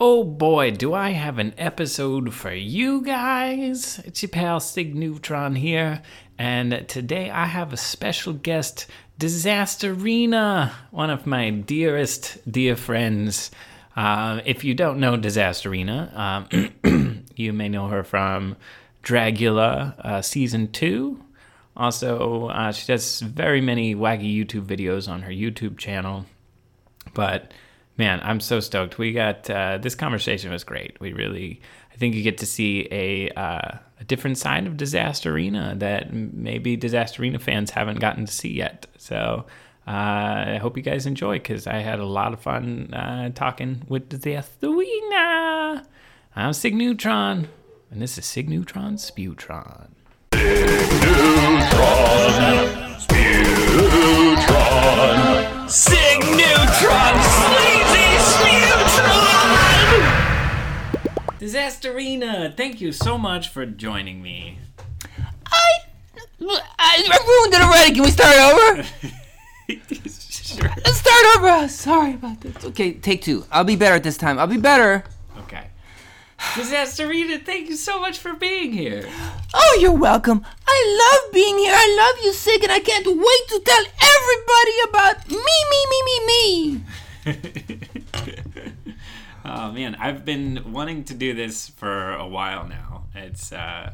Oh boy, do I have an episode for you guys! It's your pal Sig Neutron here, and today I have a special guest, Disasterina, one of my dearest, dear friends. Uh, if you don't know Disasterina, um, you may know her from Dragula uh, Season 2. Also, uh, she does very many wacky YouTube videos on her YouTube channel. But man, I'm so stoked. We got uh, this conversation was great. We really, I think you get to see a uh, a different side of Disasterina that maybe Disasterina fans haven't gotten to see yet. So uh, I hope you guys enjoy because I had a lot of fun uh, talking with Disasterina. I'm Sig Neutron, and this is Sig Neutron Spewtron. Sig Neutron, sleazy Disasterina, thank you so much for joining me. I, I ruined it already. Can we start over? sure. Let's start over. Sorry about this. Okay, take two. I'll be better at this time. I'll be better. Okay. Disasterina, thank you so much for being here. Oh, you're welcome. I love being here. I love you, Sig, and I can't wait to tell everybody about me, me, me, me, me. Oh man, I've been wanting to do this for a while now. It's uh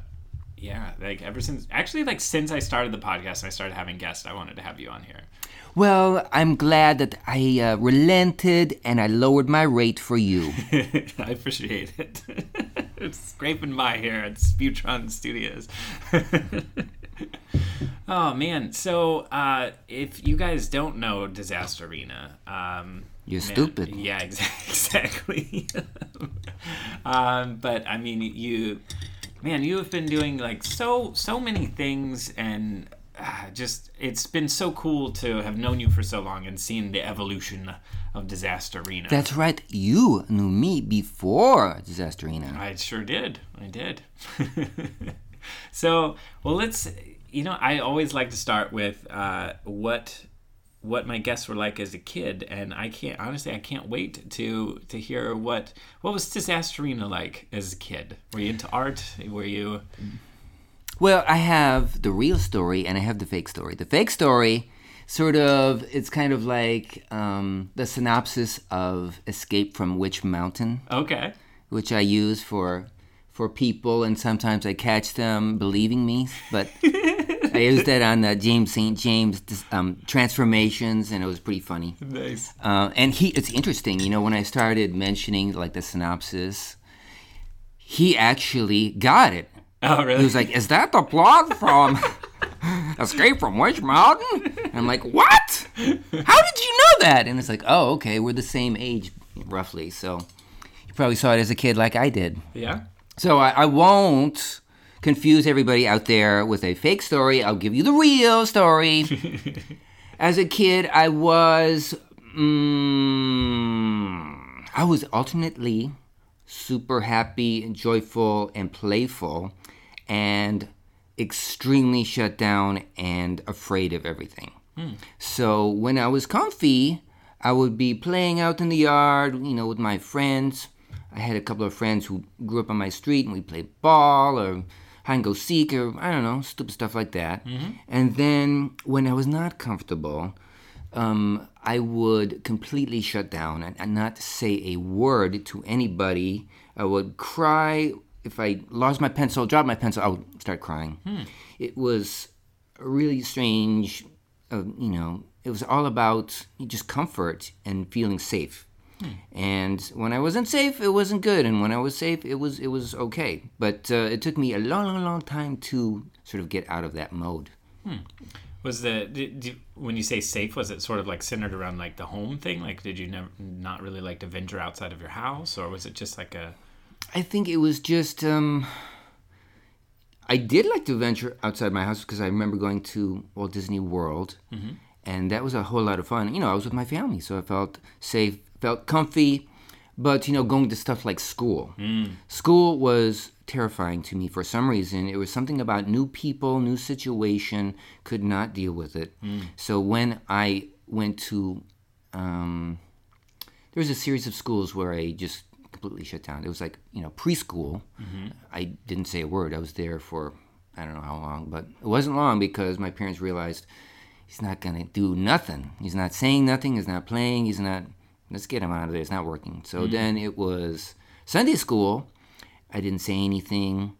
yeah, like ever since actually like since I started the podcast and I started having guests, I wanted to have you on here. Well, I'm glad that I uh, relented and I lowered my rate for you. I appreciate it. it's scraping by here at Spewtron Studios. oh man, so uh, if you guys don't know Disasterina, um, You're man- stupid. Yeah, exactly. um, but I mean, you, man, you have been doing like so so many things and. Uh, just it's been so cool to have known you for so long and seen the evolution of Disasterina. That's right. You knew me before Disaster Disasterina. I sure did. I did. so, well, let's. You know, I always like to start with uh, what what my guests were like as a kid, and I can't honestly, I can't wait to to hear what what was Disasterina like as a kid. Were you into art? Were you? Well, I have the real story and I have the fake story. The fake story, sort of, it's kind of like um, the synopsis of Escape from Witch Mountain, Okay. which I use for for people, and sometimes I catch them believing me. But I used that on uh, James St. James um, transformations, and it was pretty funny. Nice. Uh, and he, it's interesting, you know, when I started mentioning like the synopsis, he actually got it. Oh, really? He was like, "Is that the plot from Escape from Witch Mountain?" And I'm like, "What? How did you know that?" And it's like, "Oh, okay, we're the same age, roughly." So you probably saw it as a kid, like I did. yeah. So I, I won't confuse everybody out there with a fake story. I'll give you the real story. As a kid, I was, mm, I was alternately super happy, and joyful, and playful, and extremely shut down and afraid of everything. So when I was comfy, I would be playing out in the yard, you know, with my friends. I had a couple of friends who grew up on my street, and we played ball or hide and go seek or I don't know, stupid stuff like that. And then when I was not comfortable, um, I would completely shut down and, and not say a word to anybody. I would cry. If I lost my pencil, dropped my pencil, I would start crying. It was a really strange, uh, you know, it was all about just comfort and feeling safe. And when I wasn't safe, it wasn't good, and when I was safe, it was it was okay. But uh, it took me a long, long, long time to sort of get out of that mode. Was the did, did, when you say safe? Was it sort of like centered around like the home thing? Like, did you never not really like to venture outside of your house, or was it just like a I think it was just um, I did like to venture outside my house because I remember going to Walt Disney World, and that was a whole lot of fun. You know, I was with my family, so I felt safe, felt comfy. But you know, going to stuff like school, mm. school was terrifying to me for some reason. It was something about new people, new situation, could not deal with it. Mm. So when I went to, um, there was a series of schools where I just completely shut down. It was like you know preschool. Mm-hmm. I didn't say a word. I was there for I don't know how long, but it wasn't long because my parents realized he's not gonna do nothing. He's not saying nothing. He's not playing. He's not. Let's get him out of there. It's not working. So mm-hmm. then it was Sunday school. I didn't say anything,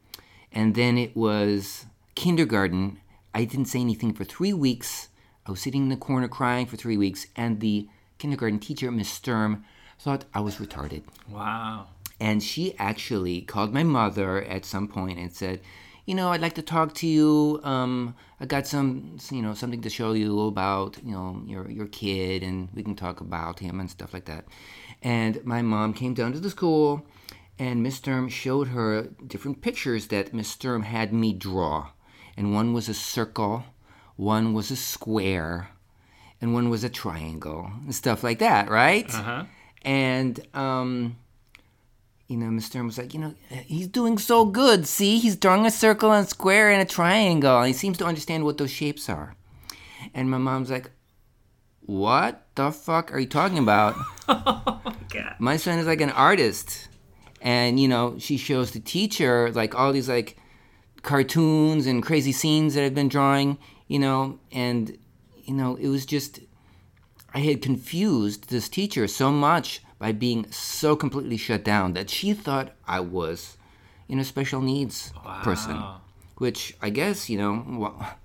and then it was kindergarten. I didn't say anything for three weeks. I was sitting in the corner crying for three weeks, and the kindergarten teacher, Miss Sturm, thought I was retarded. Wow. And she actually called my mother at some point and said, "You know, I'd like to talk to you. Um, I got some, you know, something to show you about, you know, your your kid, and we can talk about him and stuff like that." And my mom came down to the school, and Miss Sturm showed her different pictures that Miss Sturm had me draw, and one was a circle, one was a square, and one was a triangle, and stuff like that, right? Uh huh. And um, you know, Mr. Stern was like, you know, he's doing so good. See, he's drawing a circle and a square and a triangle. And he seems to understand what those shapes are. And my mom's like, what the fuck are you talking about? Oh, God. my son is like an artist. And, you know, she shows the teacher like all these like cartoons and crazy scenes that I've been drawing, you know, and, you know, it was just, I had confused this teacher so much by being so completely shut down that she thought I was, you know, special needs person. Which I guess, you know, well,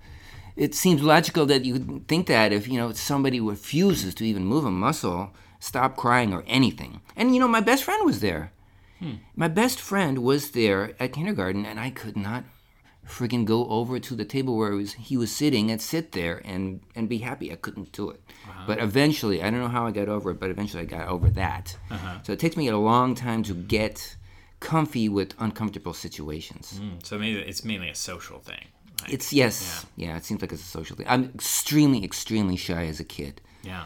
it seems logical that you would think that if, you know, somebody refuses to even move a muscle, stop crying or anything. And, you know, my best friend was there. Hmm. My best friend was there at kindergarten, and I could not freaking go over to the table where he was, he was sitting and sit there and, and be happy. I couldn't do it. But eventually, I don't know how I got over it, but eventually I got over that. Uh-huh. So it takes me a long time to get comfy with uncomfortable situations. Mm, so maybe it's mainly a social thing. Like, It's yes, yeah. It seems like it's a social thing. I'm extremely, extremely shy as a kid, yeah.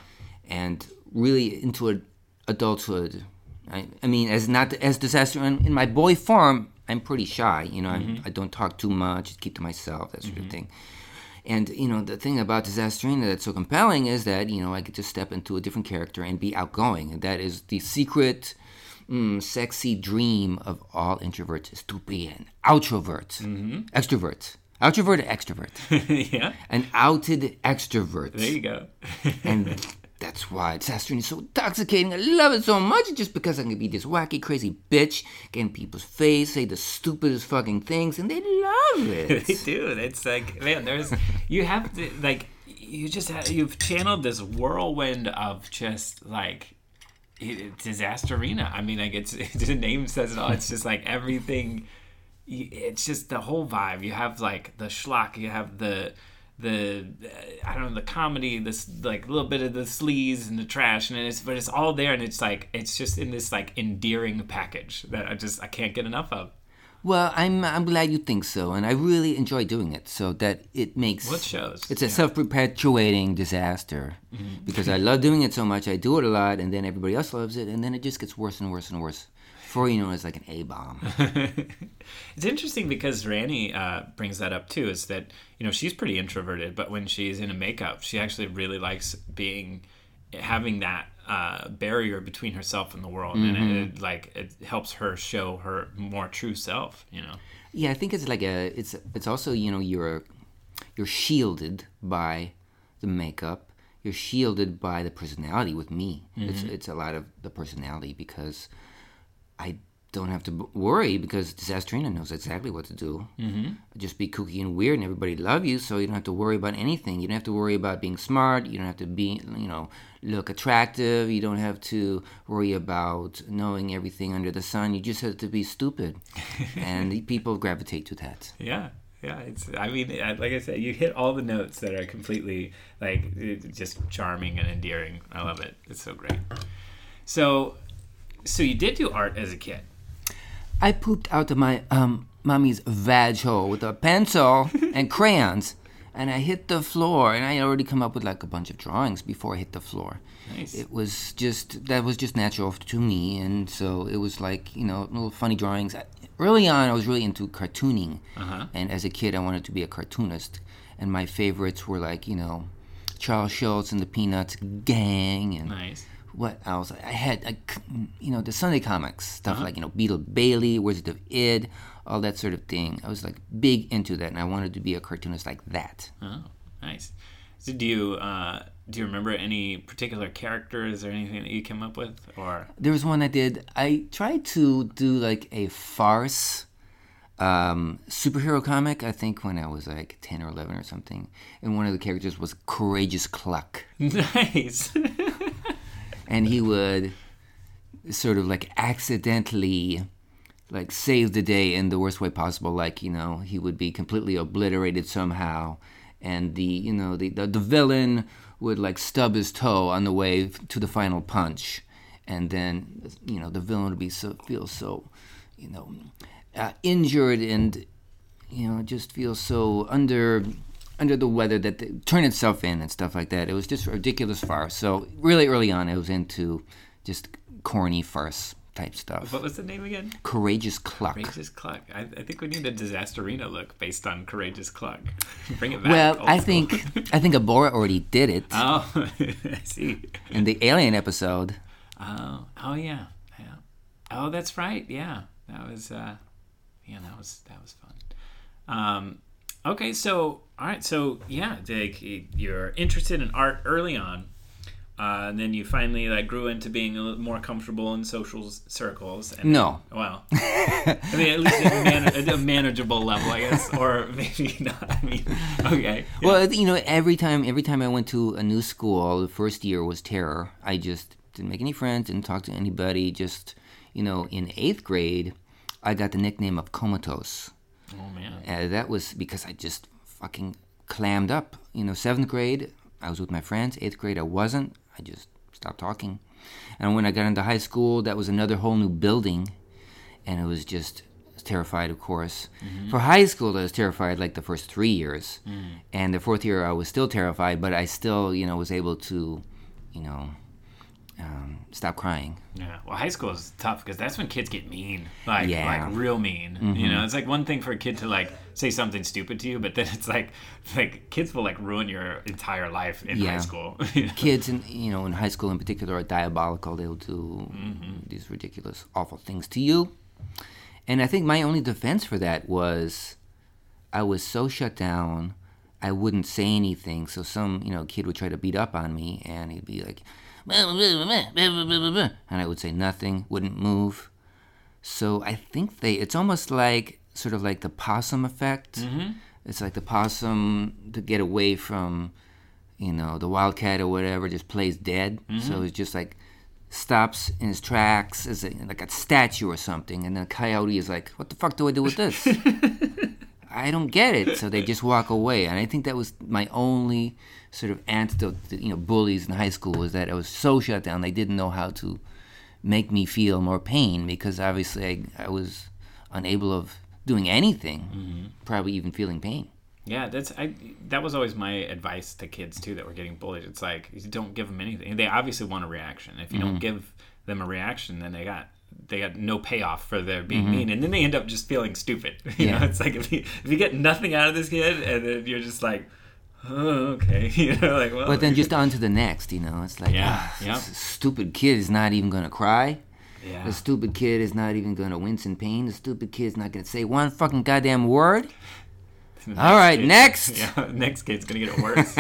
and really into ad- adulthood. I, I mean, as not as disaster in, in my boy form, I'm pretty shy. You know, I'm, mm-hmm. I don't talk too much, keep to myself, that sort of mm-hmm. thing. And you know, the thing about Disasterina that's so compelling is that you know I get to step into a different character and be outgoing, and that is the secret, mm, sexy dream of all introverts is to be an outrovert, extrovert, outrovert, or extrovert, yeah. an outed extrovert, There you go. and that's why Disasterina is so intoxicating. I love it so much just because I can be this wacky, crazy bitch, get in people's face, say the stupidest fucking things, and they love it. they do. It's like man, there's you have to like you just have, you've channeled this whirlwind of just like it- Disasterina. I mean, like it's the name says it all. It's just like everything. It's just the whole vibe. You have like the schlock. You have the the uh, I don't know the comedy. This like a little bit of the sleaze and the trash, and it's but it's all there, and it's like it's just in this like endearing package that I just I can't get enough of. Well, I'm I'm glad you think so, and I really enjoy doing it. So that it makes What shows? It's a self-perpetuating disaster because I love doing it so much. I do it a lot, and then everybody else loves it, and then it just gets worse and worse and worse. Before you know, it's like an A bomb. It's interesting because Rani uh, brings that up too. Is that you know she's pretty introverted, but when she's in a makeup, she actually really likes being having that uh, barrier between herself and the world, and it, it like it helps her show her more true self. You know. Yeah, I think it's like a it's it's also you know you're you're shielded by the makeup. You're shielded by the personality. With me, it's it's a lot of the personality because I don't have to b- worry because Disasterina knows exactly what to do. Mm-hmm. Just be kooky and weird, and everybody love you. So you don't have to worry about anything. You don't have to worry about being smart. You don't have to be you know look attractive. You don't have to worry about knowing everything under the sun. You just have to be stupid, and people gravitate to that. Yeah. Yeah, it's. I mean, like I said, you hit all the notes that are completely like just charming and endearing. I love it. It's so great. So, so you did do art as a kid. I pooped out of my um mommy's vag hole with a pencil and crayons, and I hit the floor. And I had already come up with like a bunch of drawings before I hit the floor. Nice. It was just that was just natural to me, and so it was like you know little funny drawings. Early on, I was really into cartooning, Uh-huh. and as a kid, I wanted to be a cartoonist. And my favorites were like you know Charles Schulz and the Peanuts Gang, and Nice. What else? I had, I you know, the Sunday comics stuff like you know Beetle Bailey, Wizard of Id, all that sort of thing. I was like big into that, and I wanted to be a cartoonist like that. Oh, nice. So do you uh, do you remember any particular characters or anything that you came up with, or There was one I did. I tried to do like a farce um, superhero comic. I think when I was like ten or eleven or something, and one of the characters was Courageous Cluck. nice? and he would sort of like accidentally like save the day in the worst way possible. Like you know he would be completely obliterated somehow. And the you know the the, the villain would like stub his toe on the way to the final punch. And then you know the villain would be so feel so you know uh, injured and you know just feel so under under the weather that they turn itself in and stuff like that. It was just ridiculous farce. So really early on, it was into just corny farce type stuff. what was the name again? Courageous Cluck. Courageous Cluck. I, I think we need a Disasterina look based on Courageous Cluck. Bring it back. Well, I think I think Abhora already did it Oh, I see. in the Alien episode. Oh, oh yeah, yeah. Oh, that's right. Yeah, that was. Uh, yeah, that was that was fun. Um, okay, so all right, so yeah, like you're interested in art early on, uh, and then you finally like grew into being a little more comfortable in social circles. And, No. Well, I mean, at least at a, man- at a manageable level, I guess, or maybe not. I mean, okay. yeah. Well, you know, every time every time I went to a new school, the first year was terror. I just didn't make any friends, didn't talk to anybody. Just you know, in eighth grade, I got the nickname of comatose. oh man. Uh, that was because I just fucking clammed up. You know, seventh grade, I was with my friends. Eighth grade, I wasn't. I just stopped talking. And when I got into high school, that was another whole new building. And it was just terrified, of course. Mm-hmm. For high school, I was terrified like the first three years. Mm. And the fourth year, I was still terrified, but I still, you know, was able to, you know, um, stop crying. Yeah, well, high school is tough because that's when kids get mean, like Yeah. like real mean. You know, it's like one thing for a kid to like say something stupid to you, but then it's like like kids will like ruin your entire life in high school. you know? kids in you know in high school in particular are diabolical they'll do these ridiculous awful things to you and i think my only defense for that was i was so shut down i wouldn't say anything so some you know kid would try to beat up on me and he'd be like and i would say nothing wouldn't move so i think they it's almost like sort of like the possum effect mm-hmm. it's like the possum to get away from you know, the wildcat or whatever just plays dead. So mm-hmm. it's just like stops in his tracks as a, like a statue or something, and then coyote is like, "What the fuck do I do with this?" I don't get it. So they just walk away, and I think that was my only sort of antidote to you know bullies in high school was that I was so shut down they didn't know how to make me feel more pain because obviously I, I was unable of doing anything, mm-hmm. probably even feeling pain. Yeah, that's I. That was always my advice to kids too that were getting bullied. It's like you don't give them anything. They obviously want a reaction. If you don't mm-hmm. give them a reaction, then they got they got no payoff for their being mm-hmm. mean, and then they end up just feeling stupid. You Yeah. know, it's like if you if you get nothing out of this kid, and then you're just like, oh, okay, you know, like well. But then just on to the next, you know. It's like, Yeah, ah, yeah. this stupid kid is not even gonna cry. yeah, The stupid kid is not even gonna wince in pain. The stupid kid is not gonna say one fucking goddamn word. All right, kid- next. Yeah, next kid's gonna get it worse.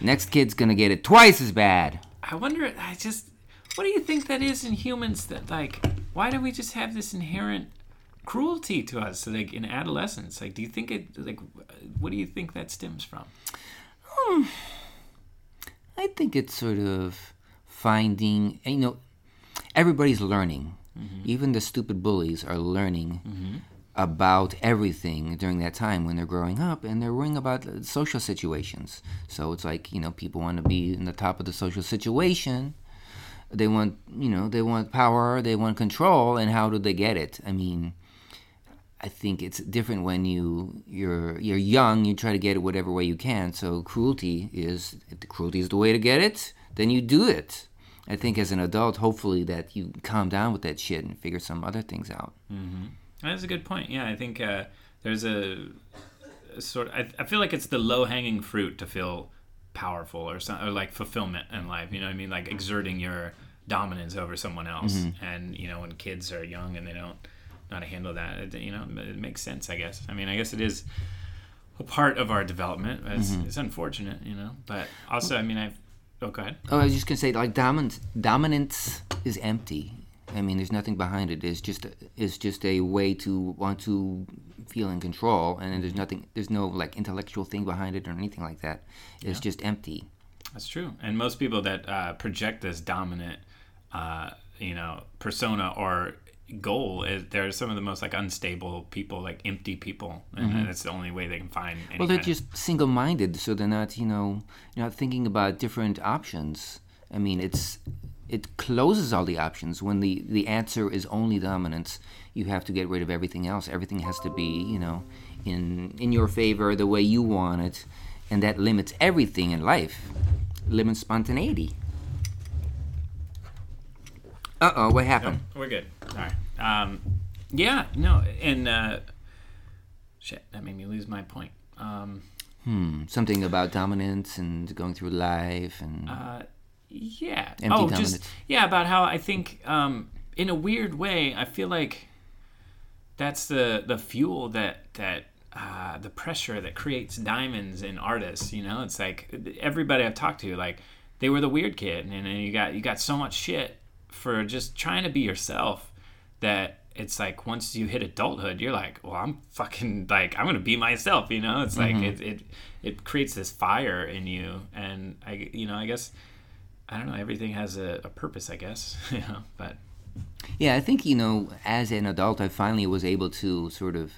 Next kid's gonna get it twice as bad. I wonder. I just. What do you think that is in humans? That like, why do we just have this inherent cruelty to us? Like in adolescence, like, do you think it? Like, what do you think that stems from? Um, I think it's sort of finding, you know, everybody's learning. Mm-hmm. Even the stupid bullies are learning mm-hmm. about everything during that time when they're growing up and they're worrying about social situations. So it's like, you know, people want to be in the top of the social situation. They want, you know, they want power, they want control, and how do they get it? I mean, I think it's different when you you're you're young. You try to get it whatever way you can. So cruelty is if the cruelty is the way to get it, then you do it. I think as an adult, hopefully that you calm down with that shit and figure some other things out. That's a good point. Yeah, I think uh, there's a, a sort. I, I feel like it's the low hanging fruit to feel powerful or something, or like fulfillment in life. You know what I mean? Like exerting your dominance over someone else. Mm-hmm. And you know, when kids are young and they don't how to handle that, it, you know, it makes sense. I guess. I mean, I guess it is a part of our development. It's, Mm-hmm. it's unfortunate, you know. But also, I mean, I've. Oh, go ahead. Oh, I was just gonna say, like dominance, dominance is empty. I mean, there's nothing behind it. It's just, it's just a way to want to feel in control, and there's nothing, there's no like intellectual thing behind it or anything like that. It's just empty. That's true. And most people that uh, project this dominant, uh, you know, persona or goal is they're some of the most like unstable people, like empty people, and that's the only way they can find. Mm-hmm. Well, they're of- just single-minded, so they're not, you know, you're not thinking about different options. I mean, it's it closes all the options when the the answer is only dominance. You have to get rid of everything else. Everything has to be, you know, in in your favor, the way you want it, and that limits everything in life. Limits spontaneity. Uh oh, what happened? We're good. All right. Um, yeah. No. And uh, shit, that made me lose my point. Um, Hmm, something about dominance and going through life and uh, yeah. Empty oh, dominance. just yeah. About how I think, um, in a weird way, I feel like that's the the fuel that that uh, the pressure that creates diamonds in artists. You know, it's like everybody I've talked to, like they were the weird kid, and then you got you got so much shit for just trying to be yourself that it's like once you hit adulthood, you're like, well, I'm fucking like I'm gonna be myself. You know, it's like mm-hmm. it it it creates this fire in you, and I you know I guess. I don't know. Everything has a, a purpose, I guess. you know, but Yeah, I think, you know, as an adult, I finally was able to sort of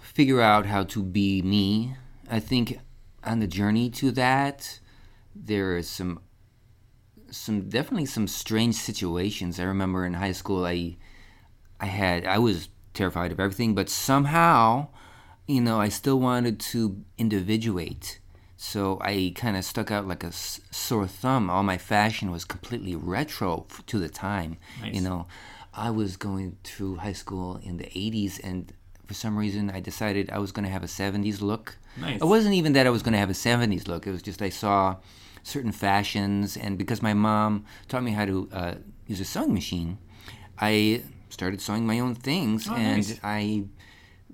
figure out how to be me. I think on the journey to that, there is some, some definitely some strange situations. I remember in high school, I, I had, I was terrified of everything, but somehow, you know, I still wanted to individuate. So I kind of stuck out like a s- sore thumb. All my fashion was completely retro f- to the time. Nice. You know, I was going through high school in the 80s, and for some reason, I decided I was going to have a 70s look. Nice. It wasn't even that I was going to have a 70s look. It was just I saw certain fashions, and because my mom taught me how to uh, use a sewing machine, I started sewing my own things, Oh, and nice. I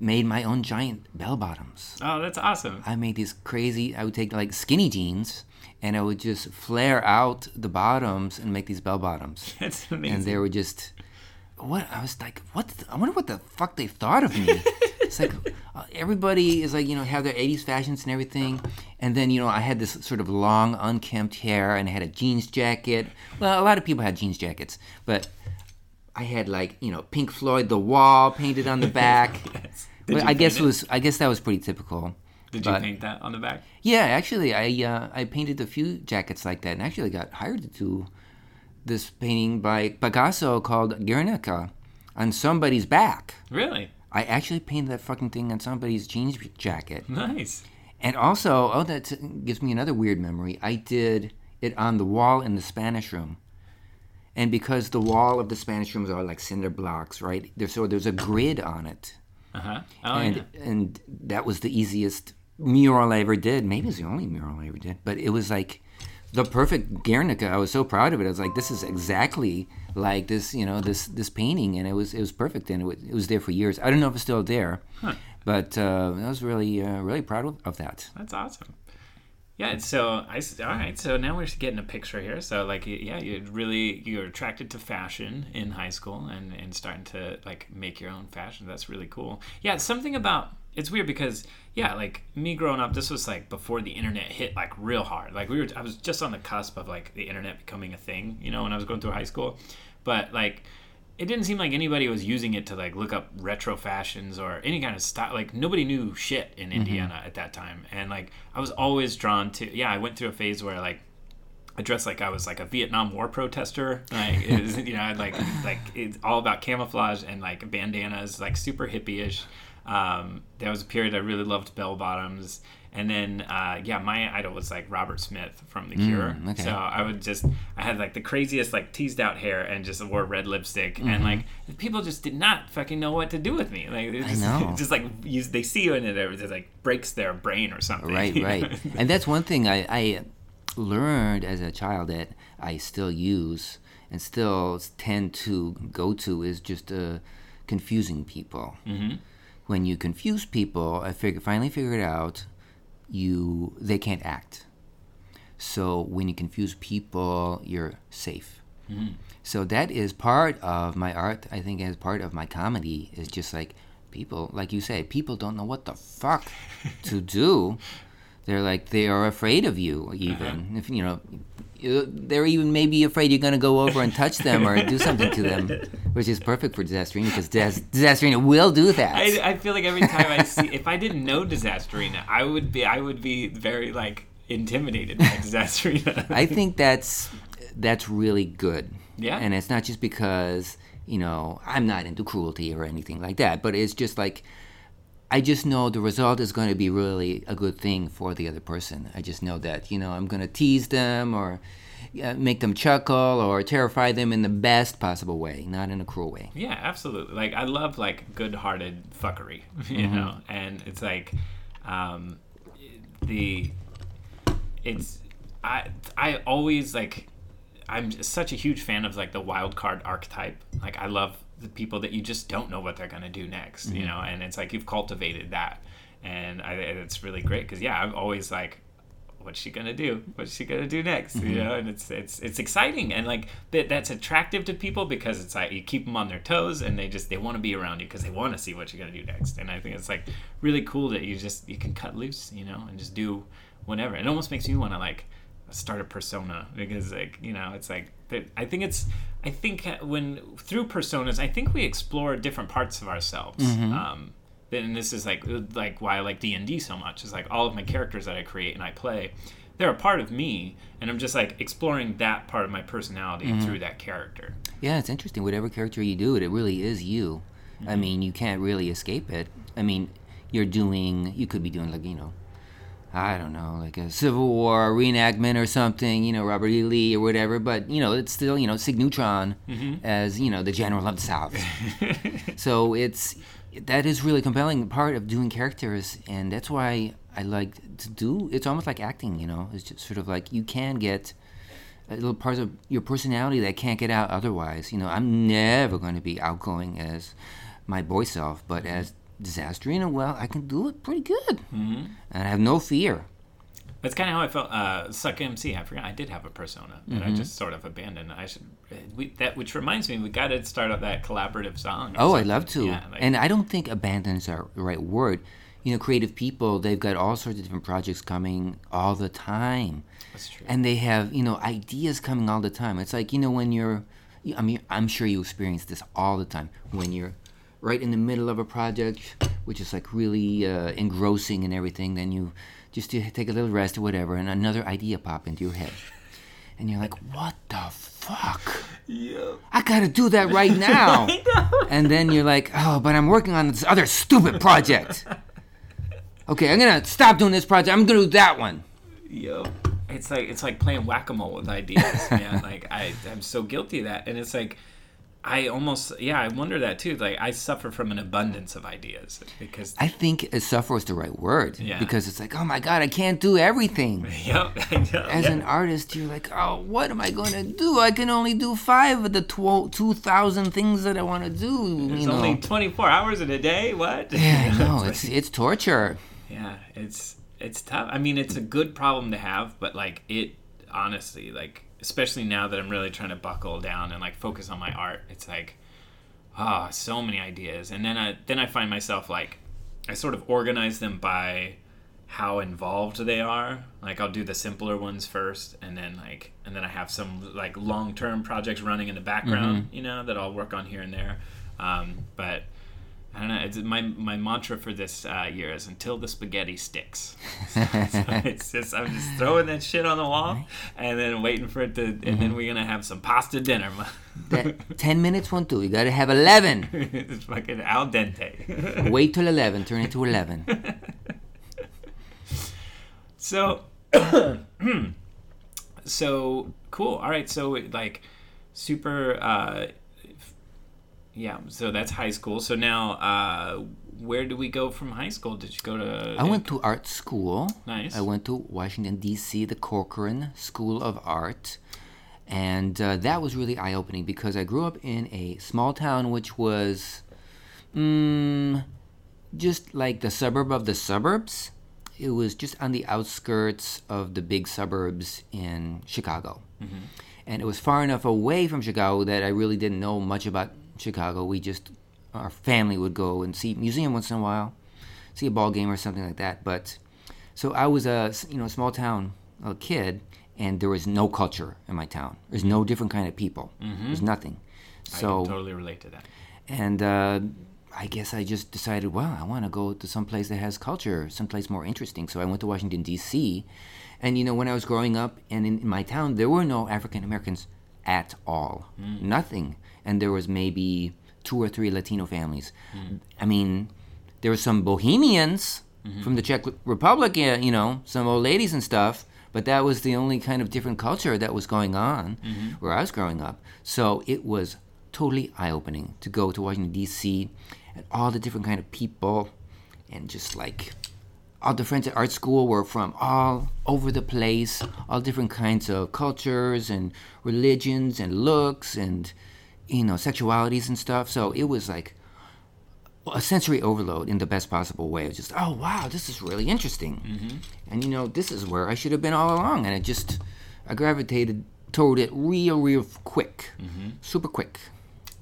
made my own giant bell bottoms. oh, that's awesome. I made these crazy. I would take like skinny jeans, and I would just flare out the bottoms and make these bell bottoms. That's amazing. And they were just what I was like. What the, I wonder what the fuck they thought of me. it's like uh, everybody is like you know have their '80s fashions and everything, and then you know I had this sort of long unkempt hair and I had a jeans jacket. Well, a lot of people had jeans jackets, but I had like you know Pink Floyd, The Wall painted on the back. Yes. But I guess it was I guess that was pretty typical. Did you paint that on the back? Yeah, actually, I uh, I painted a few jackets like that, and actually got hired to do this painting by Picasso called Guernica on somebody's back. Really? I actually painted that fucking thing on somebody's jeans jacket, Nice. and also, oh, that gives me another weird memory. I did it on the wall in the Spanish room, and because the wall of the Spanish rooms are like cinder blocks, right? There's so there's a grid on it Uh huh. Oh and yeah. and that was the easiest mural I ever did. Maybe it's the only mural I ever did, but it was like the perfect Guernica. I was so proud of it. I was like, this is exactly like this, you know, this this painting, and it was it was perfect, and it was, it was there for years. I don't know if it's still there, but uh, I was really uh, really proud of, of that. That's awesome. Yeah. and So I all right. So now we're just getting a picture here. So like yeah, you really you're attracted to fashion in high school and and starting to like make your own fashion. That's really cool. Yeah. Something about it's weird because yeah, like me growing up, this was like before the internet hit like real hard. Like we were, I was just on the cusp of like the internet becoming a thing. You know, when I was going through high school, but like it didn't seem like anybody was using it to like look up retro fashions or any kind of style like nobody knew shit in mm-hmm. indiana at that time and like i was always drawn to yeah i went through a phase where like I dressed like I was like a Vietnam War protester. Like, it was, you know, I'd like like it's all about camouflage and like bandanas, like super hippie-ish. Um, there was a period I really loved bell bottoms. And then, uh, yeah, my idol was like Robert Smith from The Cure. okay. So I would just, I had like the craziest, like teased out hair and just wore red lipstick. Mm-hmm. And like, people just did not fucking know what to do with me. Like, just, know. just like, you, they see you and it, like breaks their brain or something. Right, right. and that's one thing I, I learned as a child that I still use and still tend to go to is just uh, confusing people. Mm-hmm. When you confuse people, I figure, finally figured out you they can't act. So when you confuse people, you're safe. Mm-hmm. So that is part of my art. I think as part of my comedy is just like people, like you say, people don't know what the fuck to do. They're like they are afraid of you. Even uh-huh. if you know, they're even maybe afraid you're gonna go over and touch them or do something to them, which is perfect for Disasterina because Dis- Disasterina will do that. I, I feel like every time I see, if I didn't know Disasterina, I would be, I would be very like intimidated by Disasterina. I think that's that's really good. Yeah. And it's not just because, you know, I'm not into cruelty or anything like that, but it's just like I just know the result is going to be really a good thing for the other person. I just know that, you know, I'm going to tease them or uh, make them chuckle or terrify them in the best possible way, not in a cruel way. Yeah, absolutely. Like I love like good-hearted fuckery, you know, and it's like um, the it's I I always like I'm such a huge fan of like the wild card archetype. Like I love the people that you just don't know what they're gonna do next, you mm-hmm. know, and it's like you've cultivated that, and I, it's really great because yeah, I'm always like what's she gonna do? What's she gonna do next? You mm-hmm. know, and it's it's it's exciting and like that that's attractive to people because it's like you keep them on their toes and they just they want to be around you because they want to see what you're gonna do next. And I think it's like really cool that you just you can cut loose, you know, and just do whatever. It almost makes me want to like start a persona because like you know it's like that- I think it's I think when through personas I think we explore different parts of ourselves. Mm-hmm. Um, and this is like like why I like D and D so much is like all of my characters that I create and I play, they're a part of me, and I'm just like exploring that part of my personality mm-hmm. through that character. Yeah, it's interesting. Whatever character you do, it, it really is you. I mm-hmm. mean, you can't really escape it. I mean, you're doing, you could be doing like, you know, I don't know, like a Civil War reenactment or something, you know, Robert E. Lee or whatever, but, you know, it's still, you know, Sig Neutron mm-hmm. as, you know, the general of the South. so it's, that is really compelling part of doing characters, and that's why I like to do, it's almost like acting, you know, it's just sort of like you can get little parts of your personality that can't get out otherwise. You know, I'm never going to be outgoing as my boy self, but mm-hmm. as Disasterina, well, I can do it pretty good, mm-hmm. and I have no fear. That's kind of how I felt. Uh, Suck MC. I forgot I did have a persona that I just sort of abandoned. I should. We, that which reminds me, we got to start up that collaborative song. Oh, I'd love to. Yeah, like, and I don't think abandon is the right word. You know, creative people, they've got all sorts of different projects coming all the time. that's true. and they have you know ideas coming all the time it's like you know when you're i mean i'm sure you experience this all the time when you're right in the middle of a project which is like really uh, engrossing and everything then you just to take a little rest or whatever and another idea pop into your head. And you're like what the fuck? Yeah. i gotta do that right now. And then you're like oh but i'm working on this other stupid project. Okay i'm gonna stop doing this project. I'm gonna do that one. Yo, it's like it's like playing whack a mole with ideas, man. like I, I'm so guilty of that, and it's like I almost, yeah, I wonder that too. Like I suffer from an abundance of ideas because, I think suffer is the right word Yeah. because it's like, oh my god, I can't do everything. yep. As an artist, you're like, oh, what am I going to do? I can only do five of the tw- two thousand things that I want to do. It's only 24 hours in a day. What? yeah, no, it's it's torture. yeah, it's it's tough. I mean, it's a good problem to have, but like it, honestly, like especially now that I'm really trying to buckle down and like focus on my art, it's like, ah, so many ideas, and then I then I find myself like, I sort of organize them by how involved they are. Like I'll do the simpler ones first, and then like and then I have some like long term projects running in the background, you know, that I'll work on here and there. Um, but I don't know. It's my my mantra for this uh, year is until the spaghetti sticks. so it's just I'm just throwing that shit on the wall and then waiting for it to, and then we're gonna have some pasta dinner. That ten minutes won't do. You gotta have eleven. it's fucking al dente. Wait till eleven. Turn it to eleven. So, so cool. All right. So like, super. Uh, yeah. So that's high school. So now, uh, where do we go from high school? Did you go to? I went to art school. Nice. I went to Washington D.C., the Corcoran School of Art, and uh, that was really eye-opening because I grew up in a small town which was, mm, just like the suburb of the suburbs. It was just on the outskirts of the big suburbs in Chicago, and it was far enough away from Chicago that I really didn't know much about Chicago. We just our family would go and see museum once in a while see a ball game or something like that. But so I was a you know small town uh, kid, and there was no culture in my town. There's no different kind of people. There's nothing. I So can totally relate to that. and uh, I guess I just decided, well, I want to go to some place that has culture, someplace more interesting. So I went to Washington D.C. And you know, when I was growing up, and in, in my town, there were no African Americans at all, nothing. And there was maybe two or three Latino families. Mm-hmm. I mean, there were some Bohemians mm-hmm. from the Czech Republic, you know, some old ladies and stuff. But that was the only kind of different culture that was going on mm-hmm. where I was growing up. So it was totally eye-opening to go to Washington D.C. and all the different kind of people, and just like all the friends at art school were from all over the place, all different kinds of cultures and religions and looks and you know sexualities and stuff. So it was like a sensory overload in the best possible way. It was just oh wow, this is really interesting, and you know this is where I should have been all along. And it just I gravitated toward it real, real quick, super quick.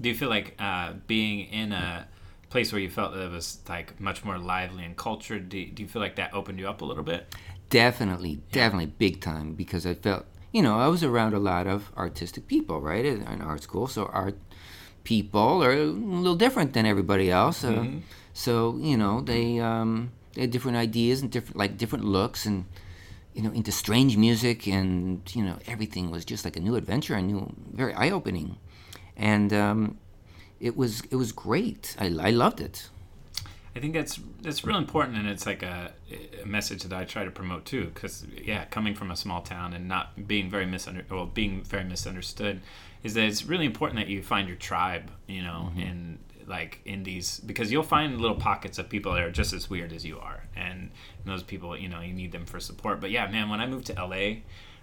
Do you feel like uh, being in a place where you felt that it was like much more lively and cultured? Do, do you feel like that opened you up a little bit? Definitely, definitely big time because I felt, you know, I was around a lot of artistic people, right, in, in art school. So art people are a little different than everybody else. Uh, So you know, they um, they had different ideas and different like different looks and you know into strange music and you know everything was just like a new adventure, a new very eye opening, and um, it was it was great. I, I loved it. I think that's that's real important, and it's like a, a message that I try to promote too. Because yeah, coming from a small town and not being very misunder well, being very misunderstood, is that it's really important that you find your tribe. You know, mm-hmm. in like in these because you'll find little pockets of people that are just as weird as you are, and, and those people, you know, you need them for support. But yeah, man, when I moved to LA.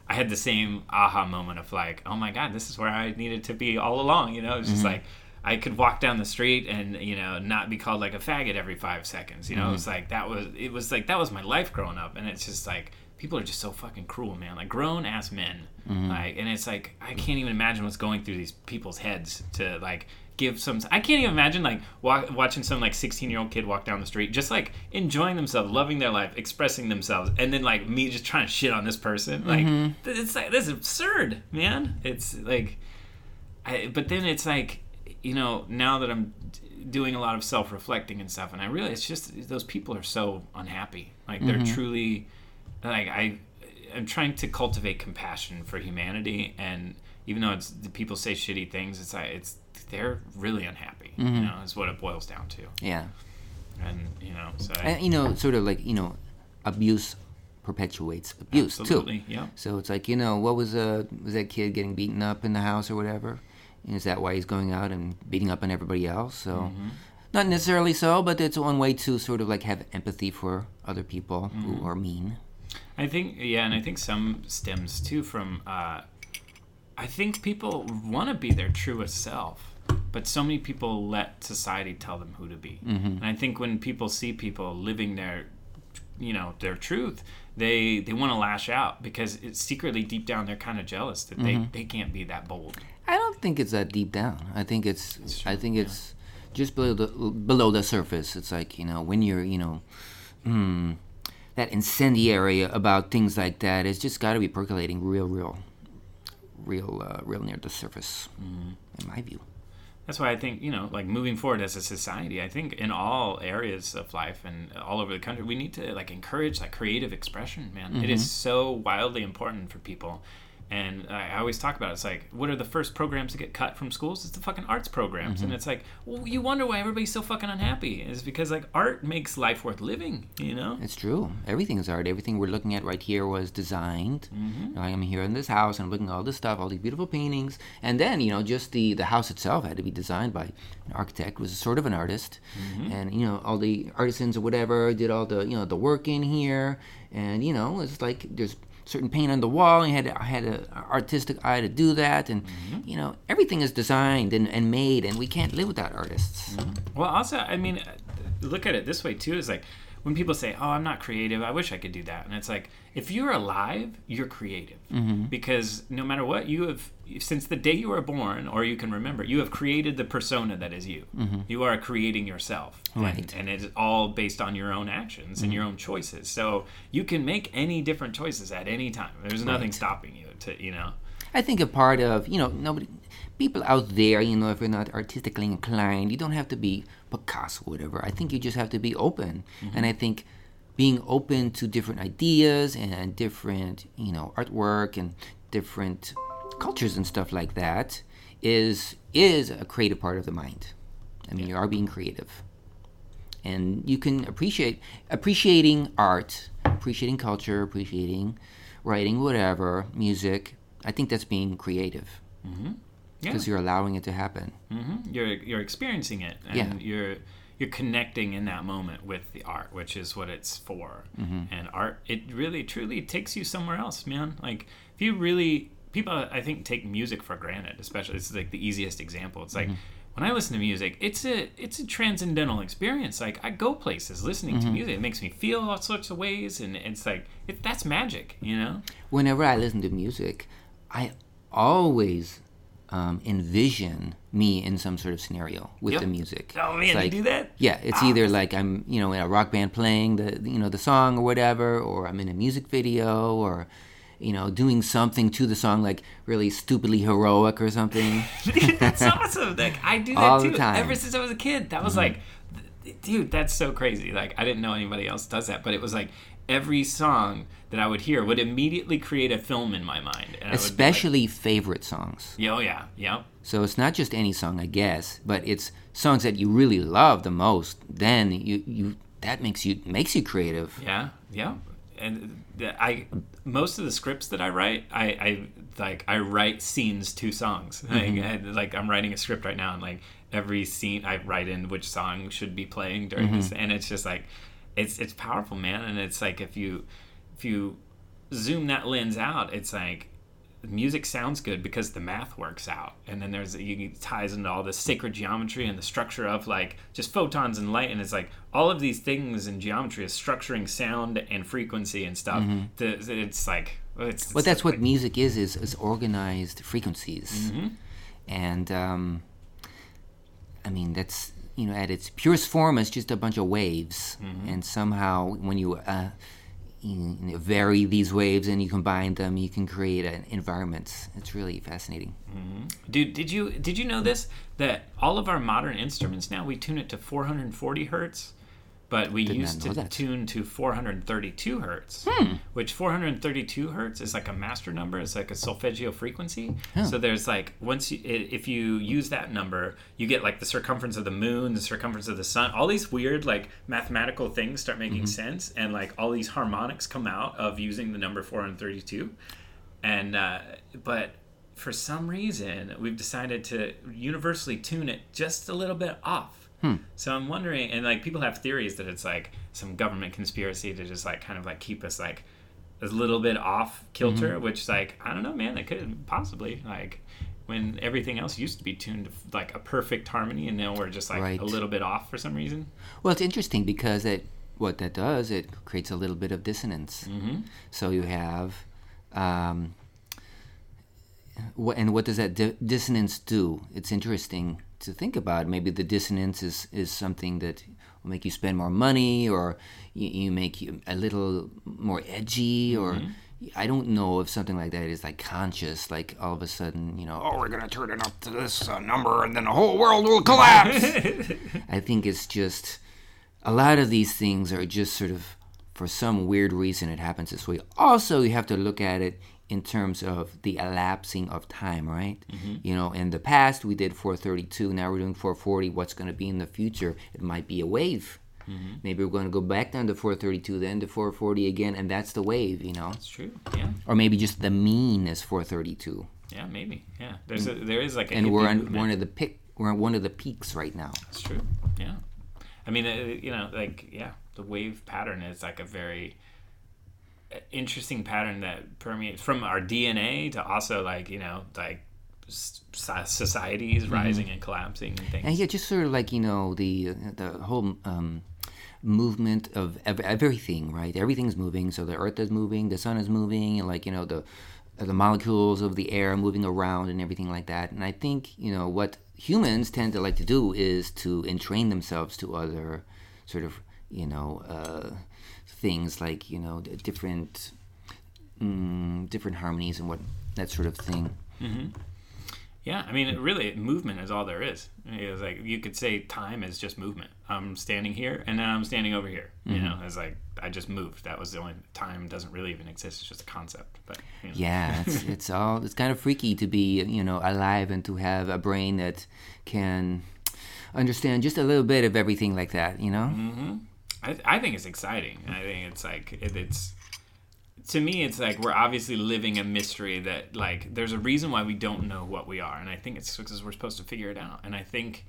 I had the same aha moment of like, oh my god, this is where I needed to be all along. You know, it's just mm-hmm. like I could walk down the street and you know not be called like a faggot every five seconds. You know, mm-hmm. it's like that was it was like that was my life growing up, and it's just like people are just so fucking cruel, man. Like grown ass men, mm-hmm. like, and it's like I can't even imagine what's going through these people's heads to like give some. I can't even imagine like wa- watching some like sixteen year old kid walk down the street, just like enjoying themselves, loving their life, expressing themselves, and then like me just trying to shit on this person. Like mm-hmm. th- it's like this is absurd, man. It's like. I, but then it's like you know now that i'm d- doing a lot of self-reflecting and stuff and i realize it's just those people are so unhappy like they're truly like i i'm trying to cultivate compassion for humanity and even though it's the people say shitty things it's like it's they're really unhappy you know is what it boils down to Yeah. and you know so I, And, you know, sort of like you know, abuse perpetuates abuse absolutely too. yeah So it's like you know, what was uh was that kid getting beaten up in the house or whatever? Is that why he's going out and beating up on everybody else? So Mm-hmm. not necessarily so, but it's one way to sort of like have empathy for other people Mm-hmm. who are mean. I think yeah, and I think some stems too from uh, I think people want to be their truest self, but so many people let society tell them who to be. And I think when people see people living their you know their truth, they they want to lash out because it's secretly deep down they're kind of jealous that they they can't be that bold. I don't think it's that deep down. I think it's I think it's just below the below the surface. It's like you know when you're you know. Hmm, that incendiary about things like that, it's just got to be percolating real, real, real, uh, real near the surface, in my view. That's why I think, you know, like moving forward as a society, I think in all areas of life and all over the country, we need to like encourage like creative expression, man. It is so wildly important for people. And I I always talk about it. It's like, what are the first programs to get cut from schools? It's the fucking arts programs. And it's like, well, you wonder why everybody's so fucking unhappy. It's because like art makes life worth living, you know? It's true. Everything is art. Everything we're looking at right here was designed. Mm-hmm. I'm here in this house and I'm looking at all this stuff, all these beautiful paintings, and then you know just the the house itself had to be designed by an architect, was sort of an artist, Mm-hmm. and you know all the artisans or whatever did all the you know the work in here, and you know it's like there's certain paint on the wall and you had to, I had an artistic eye to do that and Mm-hmm. you know everything is designed and, and made and we can't live without artists Well, also, I mean, look at it this way too: is like when people say, "Oh, I'm not creative. I wish I could do that," and it's like, if you're alive, you're creative mm-hmm. because no matter what you have, since the day you were born, or you can remember, you have created the persona that is you. Mm-hmm. You are creating yourself, And- Right. And, it's all based on your own actions and mm-hmm. your own choices. So you can make any different choices at any time. There's nothing stopping you to, you know. I think a part of you know nobody, people out there, you know, if you're not artistically inclined, you don't have to be Picasso, or whatever. I think you just have to be open, mm-hmm. and I think being open to different ideas and different you know artwork and different cultures and stuff like that is is a creative part of the mind. I mean, you are being creative, and you can appreciate appreciating art, appreciating culture, appreciating writing, whatever, music. I think that's being creative Yeah. Because you're allowing it to happen. hmm You're you're experiencing it, and Yeah. you're you're connecting in that moment with the art, which is what it's for. Mm-hmm. And art, it really truly takes you somewhere else, man. Like if you really people, I think take music for granted. Especially, it's like the easiest example. It's like. Mm-hmm. When I listen to music, it's a it's a transcendental experience. Like I go places listening Mm-hmm. to music. It makes me feel all sorts of ways, and it's like it, that's magic, you know. Whenever I listen to music, I always um, envision me in some sort of scenario with Yep. the music. Oh man, like- do that? Yeah, it's either like I'm, you know, in a rock band playing the, you know, the song or whatever, or I'm in a music video, or, you know, doing something to the song like really stupidly heroic or something. that's awesome. Like I do that All the too. time. Mm-hmm. Ever since I was a kid, that was like, th- dude, that's so crazy. Like I didn't know anybody else does that, but it was like every song that I would hear would immediately create a film in my mind. And I like, Especially favorite songs. yeah, oh yeah, yeah. So it's not just any song, I guess, but it's songs that you really love the most. Then you, you that makes you makes you creative. Yeah, yeah. And the- I most of the scripts that I write, I, I like I write scenes to songs. Like, mm-hmm. I, like I'm writing a script right now, and like every scene I write in which song should be playing during mm-hmm. this, and it's just like it's it's powerful, man. And it's like if you if you zoom that lens out, it's like music sounds good because the math works out and then there's you it ties into all the sacred geometry and the structure of like just photons and light and it's like all of these things in geometry is structuring sound and frequency and stuff The- it's like it's, But that's what music is is, is organized frequencies. Mm-hmm. And um, I mean that's you know at its purest form it's just a bunch of waves. Mm-hmm. And somehow when you uh, you know, vary these waves and you combine them, you can create an environment. It's really fascinating. dude did you did you know this that all of our modern instruments now we tune it to 440 hertz but we Did used to that. Hmm. tune to 432 hertz, which 432 hertz is like a master number. It's like a solfeggio frequency. So there's like once you, if you use that number, you get like the circumference of the moon, the circumference of the sun. All these weird like mathematical things start making Mm-hmm. sense, and like all these harmonics come out of using the number 432. And uh, but for some reason, we've decided to universally tune it just a little bit off. So I'm wondering, and like people have theories that it's like some government conspiracy to just like kind of like keep us like a little bit off kilter, which like I don't know, man, that could possibly like when everything else used to be tuned to like a perfect harmony, and now we're just like Right. a little bit off for some reason. Well, it's interesting because it what that does it creates a little bit of dissonance. Mm-hmm. So you have, um, what and what does that di- dissonance do? It's interesting to think about. Maybe the dissonance is is something that will make you spend more money, or you, you make you a little more edgy, or I don't know if something like that is like conscious, like all of a sudden, you know, oh, we're gonna turn it up to this uh, number, and then the whole world will collapse. I think it's just a lot of these things are just sort of for some weird reason it happens this way. Also, you have to look at it in terms of the elapsing of time, right? You know, in the past we did 432, now we're doing 440. What's going to be in the future? It might be a wave. Maybe we're going to go back down to 432, then to 440 again, and that's the wave, you know? It's true. Yeah. Or maybe just the mean is 432, Yeah, maybe. Yeah. There's a, there is like a and we're on movement. one of the pick. We're on one of the peaks right now. That's true. Yeah. I mean, uh, you know, like yeah, the wave pattern is like a very interesting pattern that permeates from our DNA to also like you know like societies rising and collapsing and things. And yeah, just sort of like you know the the whole um, movement of ev- everything, right? Everything's moving. So the Earth is moving, the Sun is moving, and like you know the the molecules of the air moving around and everything like that. And I think you know what humans tend to like to do is to entrain themselves to other sort of you know uh, things like you know different mm, different harmonies and what that sort of thing. Mm-hmm. Yeah, I mean, it really, movement is all there is. It's like you could say time is just movement. I'm standing here, and then I'm standing over here. You mm-hmm. know, it's like I just moved. That was the only time doesn't really even exist. It's just a concept. But you know. Yeah, it's, it's all it's kind of freaky to be you know alive and to have a brain that can understand just a little bit of everything like that. You know. Mm-hmm. I, I think it's exciting. I think it's like it, it's to me it's like we're obviously living a mystery that like there's a reason why we don't know what we are and I think it's because we're supposed to figure it out. And I think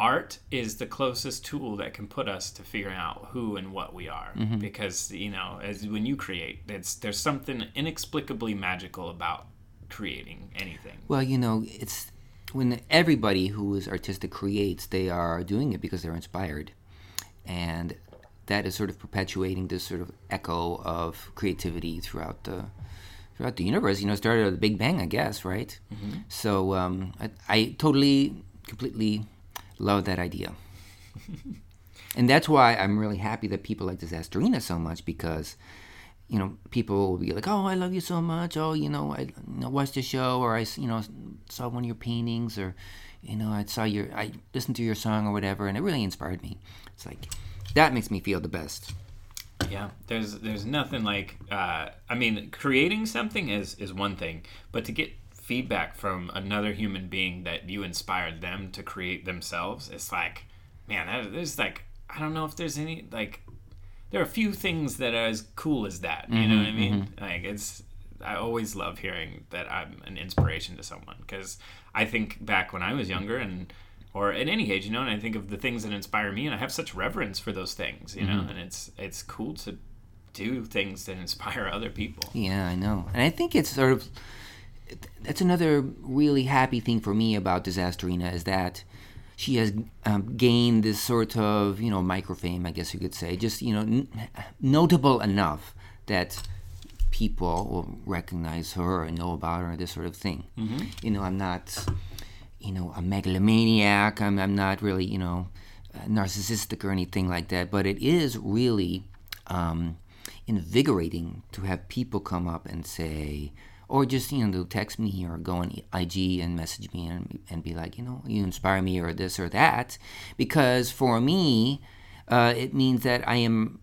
art is the closest tool that can put us to figuring out who and what we are mm-hmm. because you know as when you create it's there's something inexplicably magical about creating anything. Well, you know, it's when everybody who is artistic creates, they are doing it because they're inspired, and that is sort of perpetuating this sort of echo of creativity throughout the throughout the universe. You know, it started at the Big Bang, I guess, right? So um, I, I totally, completely love that idea. And that's why I'm really happy that people like this, Disasterina so much because, you know, people will be like, "Oh, I love you so much. Oh, you know, I you know, watched the show, or I, you know, saw one of your paintings, or, you know, I saw your, I listened to your song or whatever, and it really inspired me. It's like that makes me feel the best. Yeah, there's there's nothing like uh, I mean, creating something is is one thing, but to get feedback from another human being that you inspired them to create themselves, it's like, man, that, there's like I don't know if there's any like there are a few things that are as cool as that. You know what I mean? Like it's I always love hearing that I'm an inspiration to someone because I think back when I was younger and or at any age, you know, and I think of the things that inspire me, and I have such reverence for those things, you know, and it's it's cool to do things that inspire other people. Yeah, I know. And I think it's sort of that's another really happy thing for me about Disasterina is that she has um, gained this sort of you know microfame, I guess you could say, just you know n- notable enough that people will recognize her and know about her, this sort of thing. You know, I'm not you know a megalomaniac. I'm I'm not really you know uh, narcissistic or anything like that. But it is really um, invigorating to have people come up and say, or just you know to text me or go on IG and message me and, and be like, you know, you inspire me or this or that, because for me, uh, it means that I am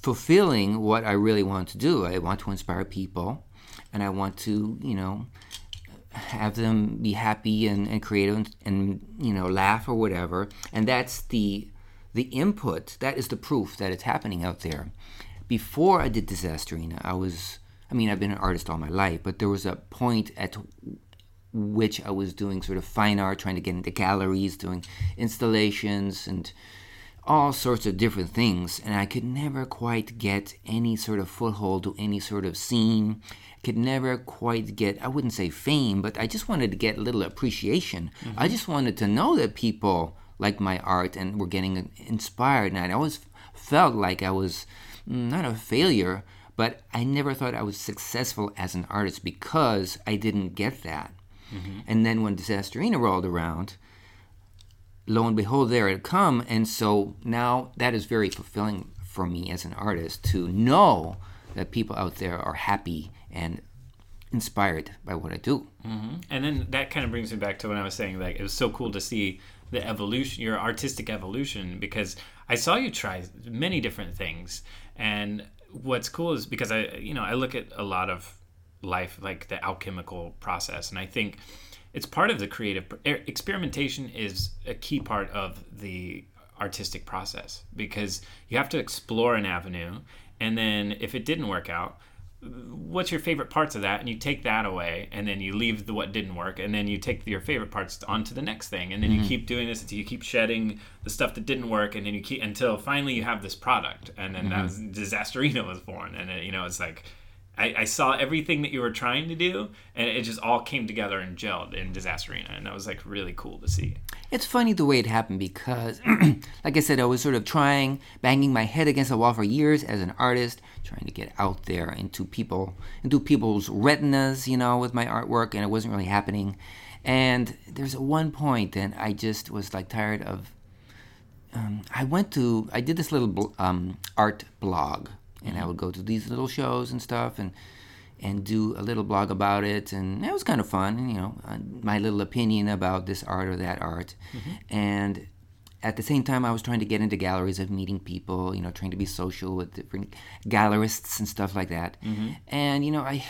fulfilling what I really want to do. I want to inspire people, and I want to, you know, have them be happy and, and creative and, and you know laugh or whatever. And that's the the input. That is the proof that it's happening out there. Before I did Disasterina, I was. I mean, I've been an artist all my life, but there was a point at which I was doing sort of fine art, trying to get into galleries, doing installations and all sorts of different things, and I could never quite get any sort of foothold to any sort of scene. Could never quite get, I wouldn't say fame, but I just wanted to get a little appreciation. I just wanted to know that people liked my art and were getting inspired, and I always felt like I was mm, not a failure, but I never thought I was successful as an artist because I didn't get that. And then when Disasterina rolled around, lo and behold, there it come. And so now that is very fulfilling for me as an artist to know that people out there are happy and inspired by what I do. And then that kind of brings me back to when I was saying like it was so cool to see the evolution, your artistic evolution, because I saw you try many different things. And what's cool is because I, you know, I look at a lot of life like the alchemical process, and I think it's part of the creative er, experimentation is a key part of the artistic process because you have to explore an avenue, and then if it didn't work out, what's your favorite parts of that? And you take that away and then you leave the what didn't work and then you take your favorite parts onto the next thing and then you mm-hmm. keep doing this until you keep shedding the stuff that didn't work and then you keep until finally you have this product and then mm-hmm. that was disasterina was born and it, you know it's like I, I saw everything that you were trying to do and it just all came together and gelled in disasterina and that was like really cool to see It's funny the way it happened because, like I said, I was sort of trying, banging my head against the wall for years as an artist, trying to get out there into people, into people's retinas, you know, with my artwork, and it wasn't really happening. And there's one point then I just was like tired of. Um, I went to, I did this little bl- um, art blog, and I mm-hmm. would go to these little shows and stuff, and and do a little blog about it, and it was kind of fun, you know, uh, my little opinion about this art or that art, mm-hmm. and at the same time, I was trying to get into galleries of meeting people, you know, trying to be social with different gallerists and stuff like that, mm-hmm. and you know, I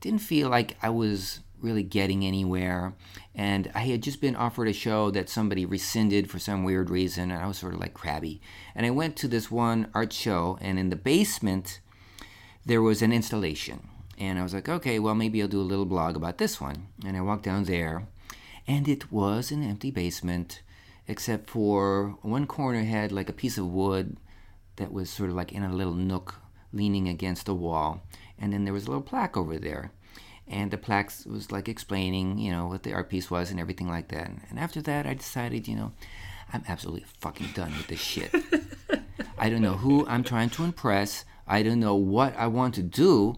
didn't feel like I was really getting anywhere, and I had just been offered a show that somebody rescinded for some weird reason, and I was sort of like crabby, and I went to this one art show, and in the basement there was an installation. And I was like, okay, well, maybe I'll do a little blog about this one. And I walked down there, and it was an empty basement, except for one corner had like a piece of wood that was sort of like in a little nook leaning against the wall. And then there was a little plaque over there. And the plaques was like explaining, you know, what the art piece was and everything like that. And after that, I decided, you know, I'm absolutely fucking done with this shit. I don't know who I'm trying to impress. I don't know what I want to do.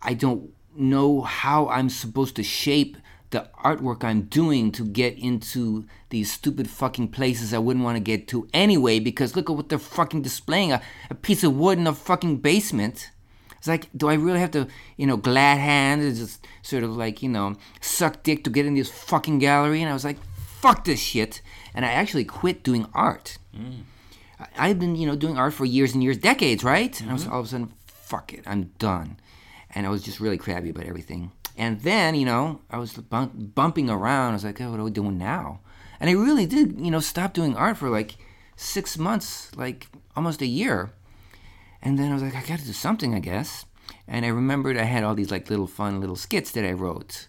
I don't know how I'm supposed to shape the artwork I'm doing to get into these stupid fucking places I wouldn't want to get to anyway because look at what they're fucking displaying a, a piece of wood in a fucking basement. It's like, do I really have to, you know, glad hand and just sort of like, you know, suck dick to get in this fucking gallery? And I was like, fuck this shit. And I actually quit doing art. I- I've been, you know, doing art for years and years, decades, right? And I was mm-hmm. all of a sudden, fuck it, I'm done. And I was just really crabby about everything. And then, you know, I was bump, bumping around. I was like, oh, what are we doing now? And I really did, you know, stop doing art for like six months, like almost a year. And then I was like, I got to do something, I guess. And I remembered I had all these like little fun little skits that I wrote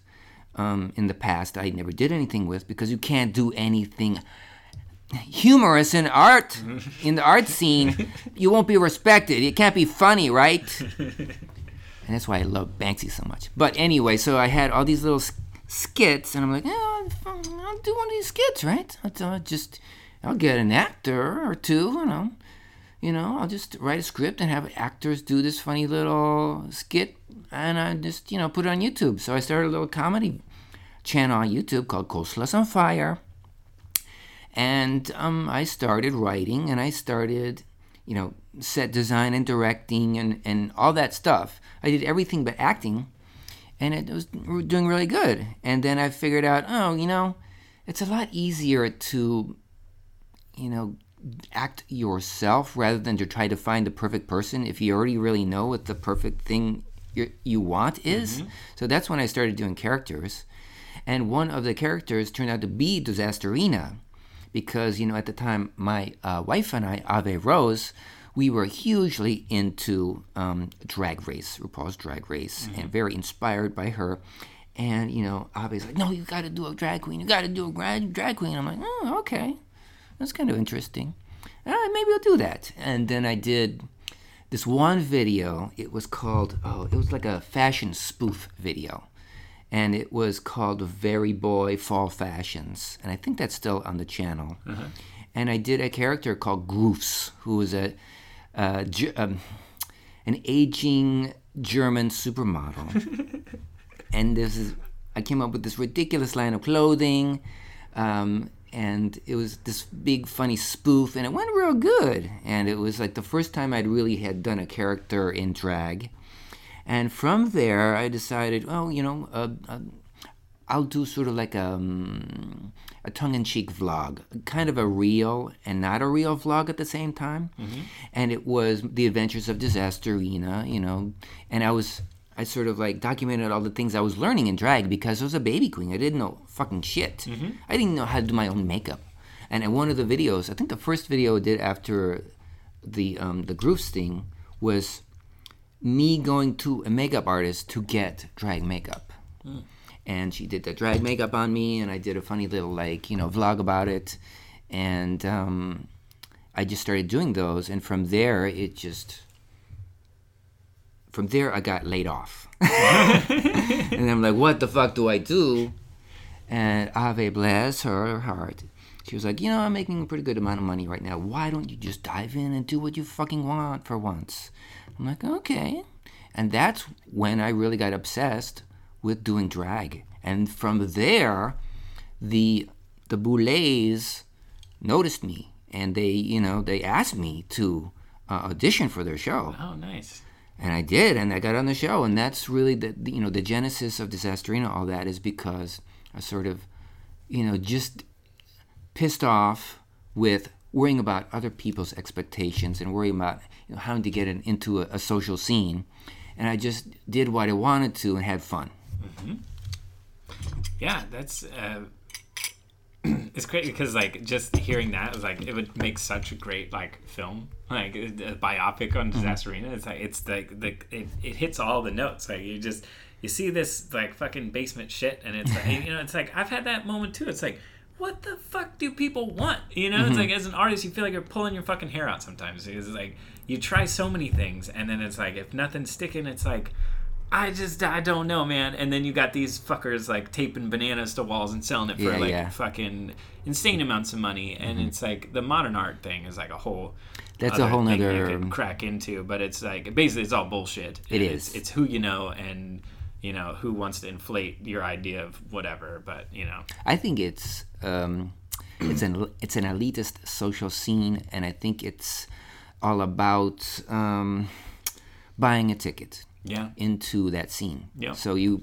um, in the past. I never did anything with because you can't do anything humorous in art in the art scene. You won't be respected. It can't be funny, right? And that's why I love Banksy so much. But anyway, so I had all these little skits, and I'm like, oh, I'll I'll do one of these skits, right? I'll, I'll just, I'll get an actor or two, you know. You know, I'll just write a script and have actors do this funny little skit, and I just, you know, put it on YouTube. So I started a little comedy channel on YouTube called Coastlas on Fire. And um, I started writing, and I started, you know, set design and directing and, and all that stuff. I did everything but acting, and it was doing really good. And then I figured out, oh, you know, it's a lot easier to, you know, act yourself rather than to try to find the perfect person if you already really know what the perfect thing you want is. So that's when I started doing characters. And one of the characters turned out to be Disasterina because, you know, at the time, my uh, wife and I, Ave Rose, we were hugely into um, Drag Race, RuPaul's Drag Race, and very inspired by her. And, you know, Ave's like, no, you got to do a drag queen. You got to do a drag, drag queen. I'm like, oh, okay. That's kind of interesting. Uh, maybe I'll do that. And then I did this one video. It was called, oh, it was like a fashion spoof video. And it was called Very Boy Fall Fashions. And I think that's still on the channel. And I did a character called Groofs, who was a, uh, um, an aging German supermodel. and this is, I came up with this ridiculous line of clothing. Um, and it was this big funny spoof and it went real good. And it was like the first time i'd really had done a character in drag. And from there, I decided, oh, you know, uh, uh, I'll do sort of like a, um, a tongue-in-cheek vlog, kind of a real and not a real vlog at the same time. And it was the adventures of Disasterina, you know, and I was I sort of like documented all the things I was learning in drag because I was a baby queen. I didn't know fucking shit. I didn't know how to do my own makeup. And in one of the videos, I think the first video I did after the um, the groove sting was me going to a makeup artist to get drag makeup. And she did the drag makeup on me, and I did a funny little like you know vlog about it, and um, I just started doing those, and from there it just from there I got laid off. and I'm like, what the fuck do I do? And Ave bless her heart. She was like, you know, I'm making a pretty good amount of money right now. Why don't you just dive in and do what you fucking want for once? I'm like, okay. And that's when I really got obsessed with doing drag. And from there, the the Boulets noticed me and they, you know, they asked me to uh, audition for their show Oh, nice. And I did, and I got on the show, and that's really the, you know the genesis of Disasterina. All that is because I sort of, you know, just pissed off with worrying about other people's expectations and worrying about you know having to get in, into a, a social scene, and I just did what I wanted to and had fun. Yeah, that's uh, it's great because like just hearing that was like it would make such a great like film, like a biopic on mm-hmm. Disasterina. It's like it's like the it, it hits all the notes. Like you just you see this like fucking basement shit, and it's like you know it's like I've had that moment too. It's like. What the fuck do people want? You know, it's mm-hmm. like as an artist, you feel like you're pulling your fucking hair out sometimes. It's like you try so many things, and then it's like if nothing's sticking, it's like I just I don't know, man. And then you got these fuckers like taping bananas to walls and selling it for Yeah, like yeah. fucking insane amounts of money. And it's like the modern art thing is like a whole That's a whole thing you nother- could crack into. But it's like basically it's all bullshit. It is. It's, it's who you know and you know who wants to inflate your idea of whatever. But you know, I think it's um, it's an it's an elitist social scene, and I think it's all about um, buying a ticket yeah, into that scene. Yeah. So you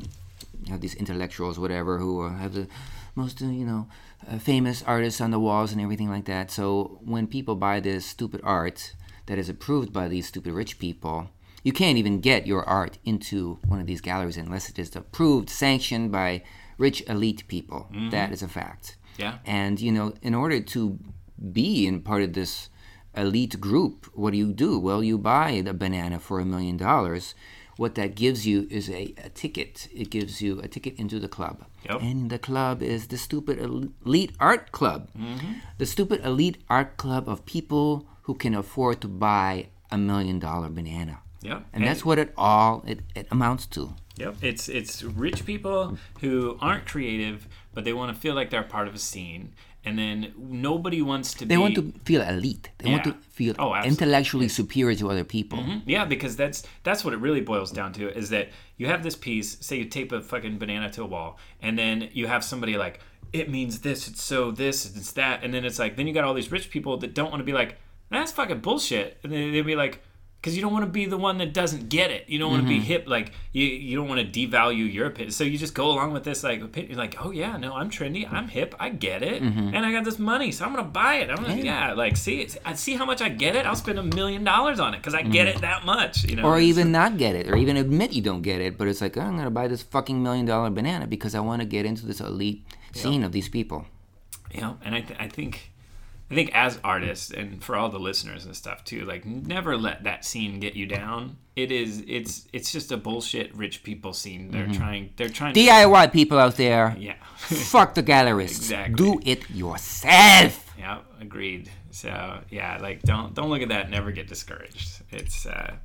have these intellectuals, whatever, who have the most, uh, you know, uh, famous artists on the walls and everything like that. So when people buy this stupid art that is approved by these stupid rich people, you can't even get your art into one of these galleries unless it is approved, sanctioned by rich elite people. That is a fact. yeah, And you know, in order to be in part of this elite group, what do you do? Well, you buy the banana for a million dollars. What that gives you is a, a ticket. It gives you a ticket into the club. Yep. And the club is the stupid elite art club. Mm-hmm. The stupid elite art club of people who can afford to buy a million dollar banana. yeah. And that's what it all it, it amounts to. Yep. It's it's rich people who aren't creative, but they want to feel like they're part of a scene, and then nobody wants to They be. want to feel elite. They want to feel Oh, intellectually superior to other people. Mm-hmm. Yeah, because that's that's what it really boils down to is that you have this piece, say you tape a fucking banana to a wall, and then you have somebody like, it means this, it's so this, it's that, and then it's like, then you got all these rich people that don't want to be like, that's fucking bullshit, and then they'd be like, because you don't want to be the one that doesn't get it, you don't want to be mm-hmm. hip, like you you don't want to devalue your opinion, so you just go along with this like opinion, like, oh yeah, no, I'm trendy, I'm mm-hmm. hip, I get it, mm-hmm. and I got this money, so I'm gonna buy it, I'm gonna yeah, like see, I see how much I get it, I'll spend a million dollars on it because I get mm. it that much, you know, Or even not get it, or even admit you don't get it, but it's like, oh, I'm gonna buy this fucking million dollar banana because I want to get into this elite scene of these people. you know and I, th- I think i think as artists and for all the listeners and stuff too like never let that scene get you down. It is it's it's just a bullshit rich people scene. They're trying they're trying to DIY people out there, yeah. fuck the gallerists. Exactly. Do it yourself. yeah agreed. So yeah like don't don't look at that never get discouraged. It's uh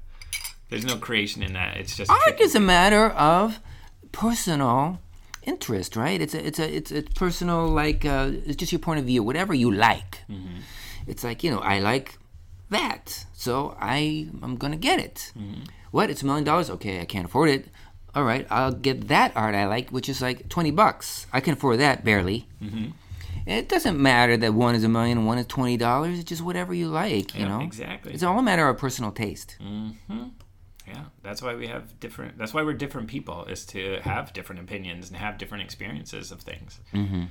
there's no creation in that. It's just Art is a matter of personal interest, right? It's a, it's a, it's it's personal. Like uh, it's just your point of view, whatever you like. Mm-hmm. It's like you know, I like that, so I I'm gonna get it. Mm-hmm. What? It's a million dollars? Okay, I can't afford it. All right, I'll get that art I like, which is like twenty bucks. I can afford that barely. Mm-hmm. It doesn't matter that one is a million one is twenty dollars. It's just whatever you like, you Yeah, know. exactly. It's all a matter of personal taste. Yeah, that's why we have different. That's why we're different people, is to have different opinions and have different experiences of things. Mm-hmm.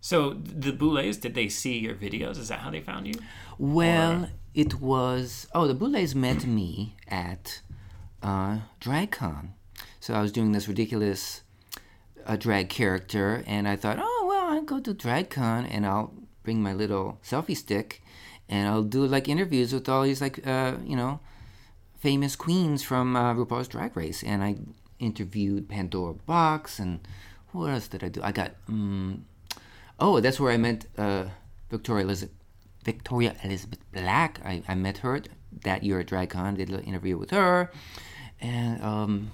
So the Boulets, did they see your videos? Is that how they found you? Well, or? it was. Oh, the Boulets met me at uh, DragCon. So I was doing this ridiculous uh, drag character, and I thought, oh well, I'll go to DragCon and I'll bring my little selfie stick, and I'll do like interviews with all these like uh, you know famous queens from uh, RuPaul's Drag Race, and I interviewed Pandora Boxx and what else did I do? I got um, oh, that's where I met uh, Victoria Elizabeth Victoria Elizabeth Black. I, I met her that year at DragCon. Did a little interview with her, and um,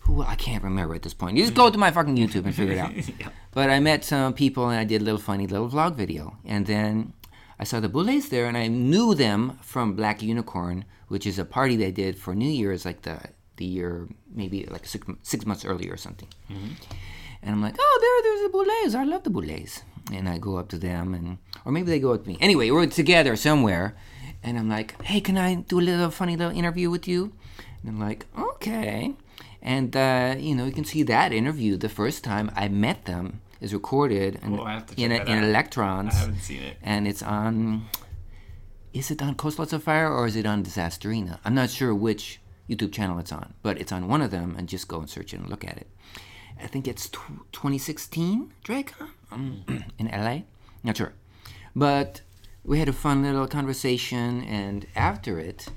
who I can't remember at this point. You just go to my fucking YouTube and figure it out. yeah. But I met some people and I did a little funny little vlog video, and then I saw the Boulets there, and I knew them from Black Unicorn, which is a party they did for New Year's, like the the year maybe like six, six months earlier or something. Mm-hmm. And I'm like, oh, there, there's the Boulets. I love the Boulets. And I go up to them, and or maybe they go up to me. Anyway, we're together somewhere, and I'm like, hey, can I do a little funny little interview with you? And I'm like, okay. And uh, you know, you can see that interview the first time I met them is recorded in, in, in Electrons. I haven't seen it. And it's on. Is it on Coast of Fire or is it on Disasterina? I'm not sure which YouTube channel it's on, but it's on one of them, and just go and search it and look at it. I think it's 2016 DragCon um, in LA. Not sure, but we had a fun little conversation, and after it,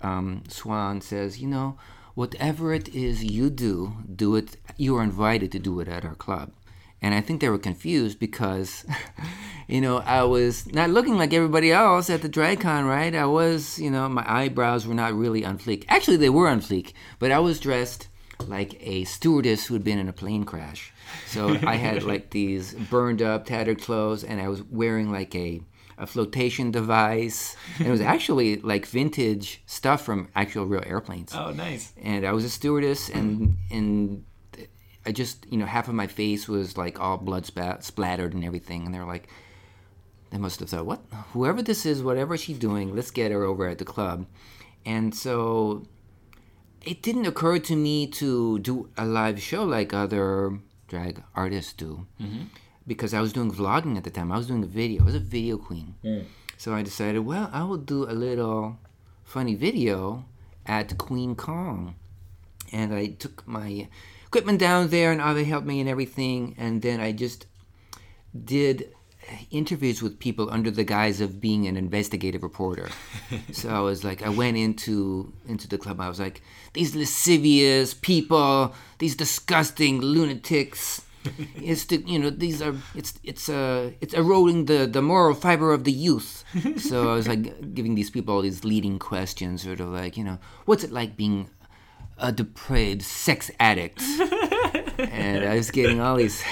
um, Swan says, "You know, whatever it is you do, do it. You are invited to do it at our club." And I think they were confused because, you know, I was not looking like everybody else at the DragCon, right? I was, you know, my eyebrows were not really on fleek. Actually, they were on fleek, but I was dressed like a stewardess who had been in a plane crash. So I had like these burned up, tattered clothes, and I was wearing like a a flotation device. And it was actually like vintage stuff from actual real airplanes. Oh, nice. And I was a stewardess, and and I just, you know, half of my face was like all blood spat- splattered and everything. And they're like, they must have thought, what? Whoever this is, whatever she's doing, let's get her over at the club. And so it didn't occur to me to do a live show like other drag artists do. Mm-hmm. Because I was doing vlogging at the time. I was doing a video. I was a video queen. Mm. So I decided, well, I will do a little funny video at Queen Kong. And I took my equipment down there, and Ave helped me and everything. And then I just did interviews with people under the guise of being an investigative reporter. so I was like, I went into into the club. I was like, these lascivious people, these disgusting lunatics. it's the, you know these are it's it's uh it's eroding the the moral fiber of the youth. so I was like giving these people all these leading questions, sort of like you know what's it like being a depraved sex addict. and I was getting all these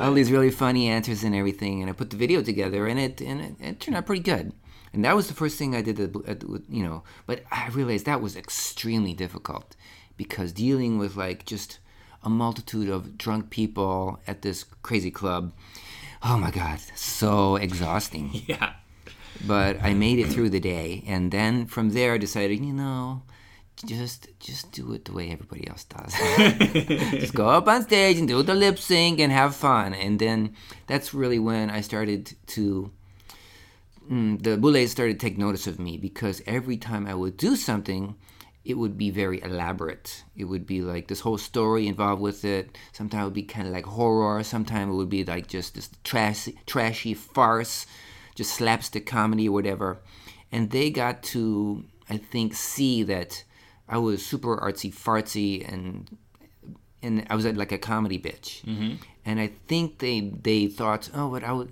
all these really funny answers and everything. And I put the video together, and it and it, it turned out pretty good. And that was the first thing I did, uh, you know. But I realized that was extremely difficult because dealing with like just a multitude of drunk people at this crazy club. Oh my God, so exhausting. Yeah. But I made it through the day, and then from there I decided, you know, just just do it the way everybody else does. just go up on stage and do the lip sync and have fun. And then that's really when I started to mm, the Boulets started to take notice of me because every time I would do something, it would be very elaborate. It would be like this whole story involved with it. Sometimes it would be kind of like horror. Sometimes it would be like just this trashy, trashy farce, just slapstick comedy or whatever. And they got to, I think, see that I was super artsy fartsy and and I was like a comedy bitch. Mm-hmm. And I think they they thought, oh, but I would.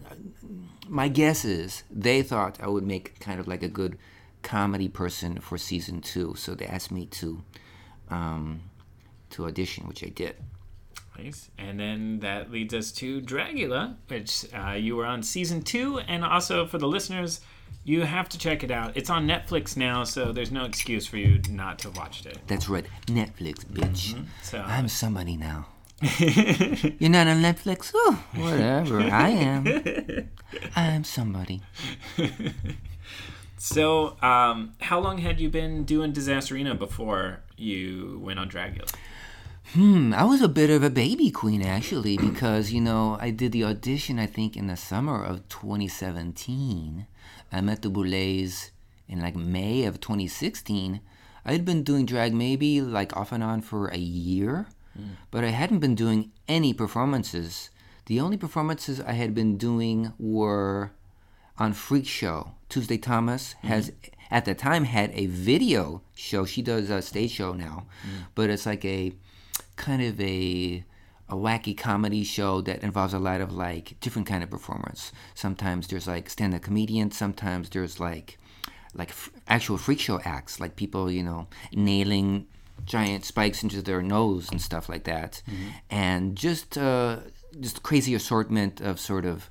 My guess is they thought I would make kind of like a good comedy person for season two. So they asked me to um, to audition, which I did. Nice. And then that leads us to Dragula, which uh, you were on season two, and also for the listeners you have to check it out. It's on Netflix now, so there's no excuse for you not to watch it. That's right, Netflix, bitch. Mm-hmm. So I'm somebody now. You're not on Netflix? Oh, whatever. I am. I'm somebody. so, um, how long had you been doing Disasterina before you went on Dragula? Hmm, I was a bit of a baby queen actually because you know I did the audition I think in the summer of 2017. I met the Boulets in like May of 2016. I had been doing drag maybe like off and on for a year, hmm. but I hadn't been doing any performances. The only performances I had been doing were on Freak Show. Tuesday Thomas hmm. has at the time had a video show. She does a stage show now, hmm. but it's like a kind of a a wacky comedy show that involves a lot of like different kind of performance. Sometimes there's like stand-up comedians. Sometimes there's like like f- actual freak show acts, like people you know nailing giant spikes into their nose and stuff like that, and just uh, just crazy assortment of sort of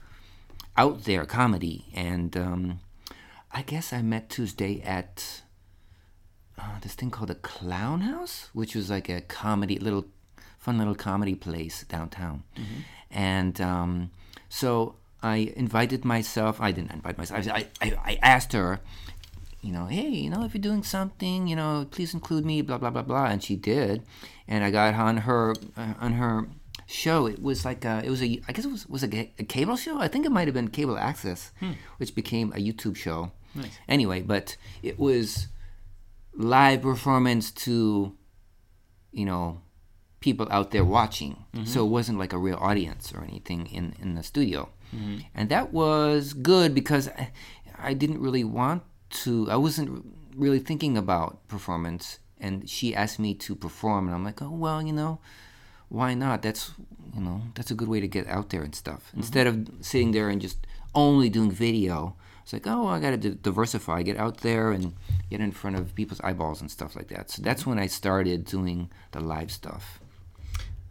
out there comedy. And um, I guess I met Tuesday at uh, this thing called the Clown House, which was like a comedy, little fun little comedy place downtown. And um, so I invited myself. I didn't invite myself. I, I, I asked her, you know, hey, you know, if you're doing something, you know, please include me. Blah blah blah blah. And she did, and I got on her uh, on her show. It was like a, it was a I guess it was was a, a cable show. I think it might have been cable access, which became a YouTube show. Nice. Anyway, but it was live performance to, you know, people out there mm-hmm. watching. So it mm-hmm. wasn't like a real audience or anything in, in the studio. Mm-hmm. And that was good because I, I didn't really want to, I wasn't really thinking about performance. And she asked me to perform, and I'm like, oh, well, you know, why not? That's, you know, that's a good way to get out there and stuff. Instead of sitting there and just only doing video, it's like, oh, I got to d- diversify, get out there and get in front of people's eyeballs and stuff like that. So that's when I started doing the live stuff.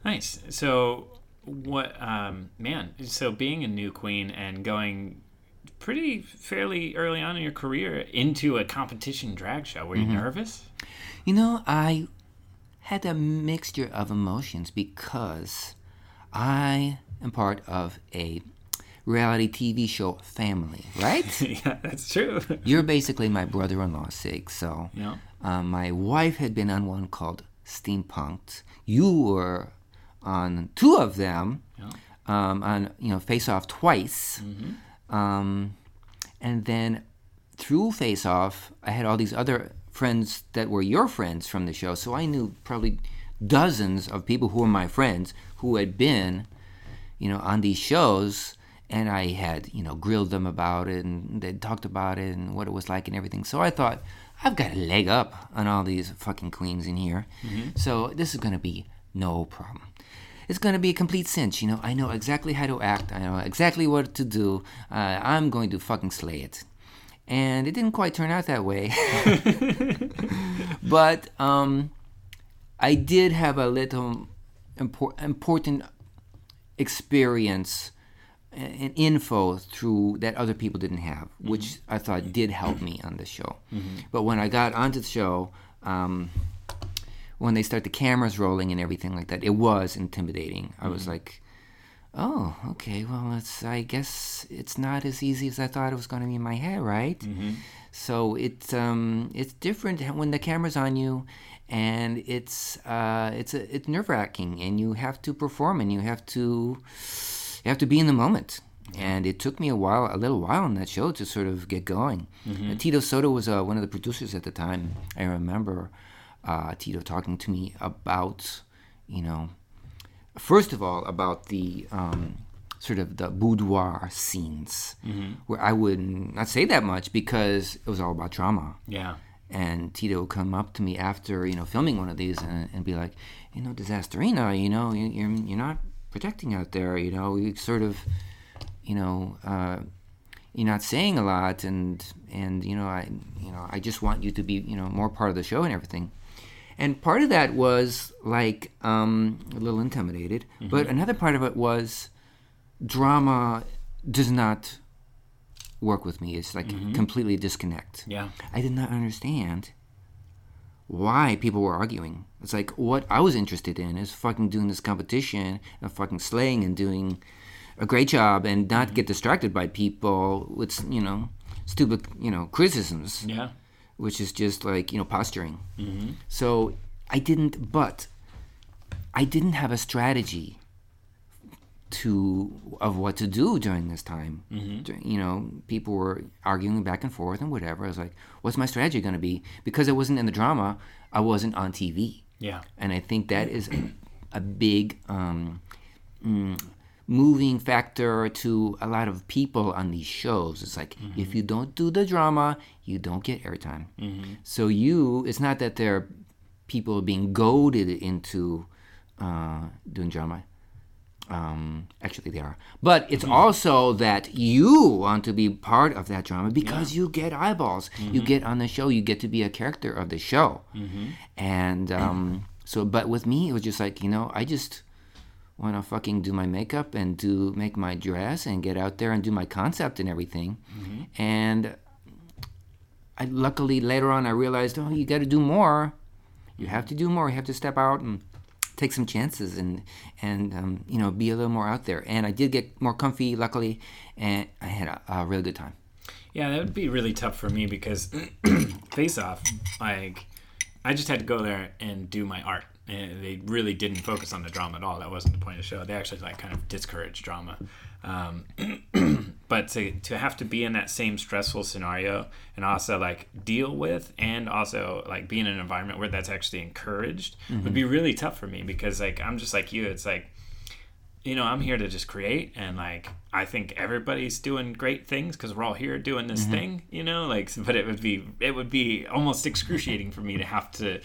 Nice. So, what, um, man? So, being a new queen and going pretty fairly early on in your career into a competition drag show, were you nervous? You know, I had a mixture of emotions because I am part of a reality TV show family, right? yeah, that's true. You're basically my brother in law, Sig. So yeah. um, my wife had been on one called Steampunked. You were on two of them, Yeah. um, on you know Face Off twice, Mm-hmm. um, and then through Face Off, I had all these other friends that were your friends from the show. So I knew probably dozens of people who were my friends who had been, you know, on these shows. And I had, you know, grilled them about it and they talked about it and what it was like and everything. So I thought, I've got a leg up on all these fucking queens in here. So this is going to be no problem. It's going to be a complete cinch. You know, I know exactly how to act. I know exactly what to do. Uh, I'm going to fucking slay it. And it didn't quite turn out that way. but um, I did have a little impor- important experience and info through that other people didn't have, which I thought did help me on the show. But when I got onto the show, um, when they start the cameras rolling and everything like that, it was intimidating. I was like, "Oh, okay. Well, it's I guess it's not as easy as I thought it was going to be in my head, right?" So it's um, it's different when the camera's on you, and it's uh, it's a, it's nerve wracking, and you have to perform, and you have to you have to be in the moment. And it took me a while, a little while on that show to sort of get going. Uh, Tito Soto was uh, one of the producers at the time. I remember uh, Tito talking to me about, you know, first of all about the um, sort of the boudoir scenes, where I would not say that much because it was all about drama. Yeah. And Tito would come up to me after you know filming one of these and, and be like, you know, Disasterina, you know, you- you're you're not protecting out there. You know, you sort of, you know, uh, you're not saying a lot, and and you know, I you know, I just want you to be you know more part of the show and everything. And part of that was like um, a little intimidated, mm-hmm. but another part of it was drama does not work with me. It's like mm-hmm. completely disconnect. Yeah. I did not understand why people were arguing. It's like what I was interested in is fucking doing this competition and fucking slaying and doing a great job and not mm-hmm. get distracted by people with you know stupid you know criticisms Yeah. Which is just like you know posturing. So I didn't, but I didn't have a strategy to of what to do during this time. Dur- You know, people were arguing back and forth and whatever. I was like, what's my strategy going to be? Because I wasn't in the drama, I wasn't on TV. Yeah. And I think that is a, a big um, mm, moving factor to a lot of people on these shows. It's like if you don't do the drama, you don't get airtime. So you, it's not that they're people being goaded into uh, doing drama. Um, actually, they are. But it's also that you want to be part of that drama because you get eyeballs. You get on the show. You get to be a character of the show. And um, so, but with me, it was just like, you know, I just want to fucking do my makeup and do make my dress and get out there and do my concept and everything. And I luckily later on I realized, oh, you got to do more. You have to do more. You have to step out and take some chances and and um, you know be a little more out there. And I did get more comfy, luckily, and I had a, a really good time. Yeah, that would be really tough for me because Face Off, like, I just had to go there and do my art. And they really didn't focus on the drama at all. That wasn't the point of the show. They actually like kind of discouraged drama. Um, but to to have to be in that same stressful scenario and also like deal with and also like be in an environment where that's actually encouraged would be really tough for me because like I'm just like you. It's like you know, I'm here to just create, and like I think everybody's doing great things because we're all here doing this thing, you know. Like, but it would be it would be almost excruciating for me to have to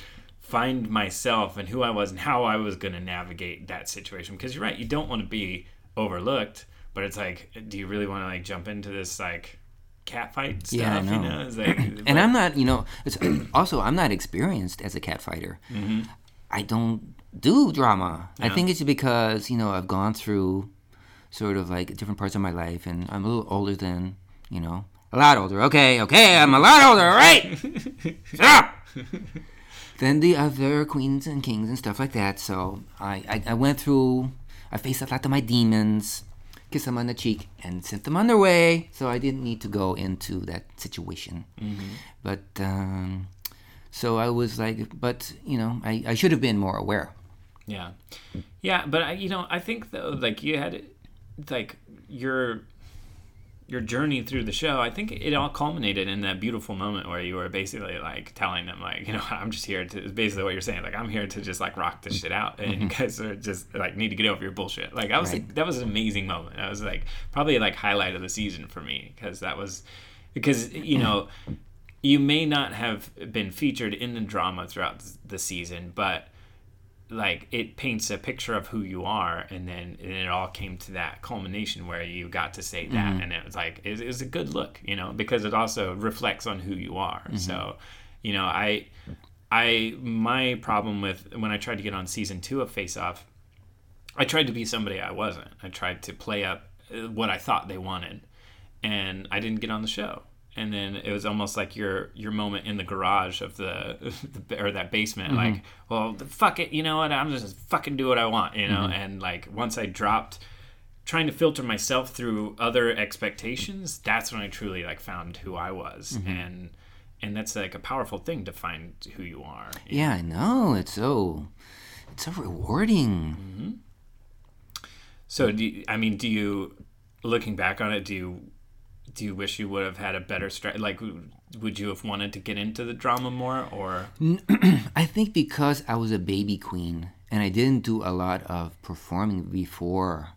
find myself and who I was and how I was going to navigate that situation. Because you're right, you don't want to be overlooked, but it's like, do you really want to like jump into this like cat fight stuff? Yeah, I You know. know, it's like, And I'm not, you know, it's, also I'm not experienced as a cat fighter. Mm-hmm. I don't do drama. I think it's because you know I've gone through sort of like different parts of my life, and I'm a little older than you know, a lot older. Okay, okay, I'm a lot older, all right? Stop. than the other queens and kings and stuff like that. So I, I, I went through. I faced a lot of my demons. Kissed them on the cheek and sent them on their way. So I didn't need to go into that situation. But um, so I was like, but you know, I, I should have been more aware. Yeah, yeah, but I, you know, I think though, like you had, like your your journey through the show. I think it all culminated in that beautiful moment where you were basically like telling them, like, you know, I'm just here to. Basically, what you're saying, like, I'm here to just like rock this shit out, and you mm-hmm. guys are just like need to get over your bullshit. Like, I was Right. like, that was an amazing moment. That was like probably like highlight of the season for me because that was because you know you may not have been featured in the drama throughout the season, but like it paints a picture of who you are and then and it all came to that culmination where you got to say that and it was like it, it was a good look you know because it also reflects on who you are. So you know i i my problem with when i tried to get on season two of face off i tried to be somebody i wasn't. I tried to play up uh, what i thought they wanted and i didn't get on the show and then it was almost like your your moment in the garage of the, or that basement mm-hmm. like well fuck it you know what i'm just fucking do what i want you know? Mm-hmm. And like once i dropped trying to filter myself through other expectations that's when i truly like found who i was. Mm-hmm. And and that's like a powerful thing to find who you are Yeah, I know. It's so it's so rewarding. so do you, i mean do you looking back on it do you do you wish you would have had a better strat like would you have wanted to get into the drama more or I think because I was a baby queen and I didn't do a lot of performing before,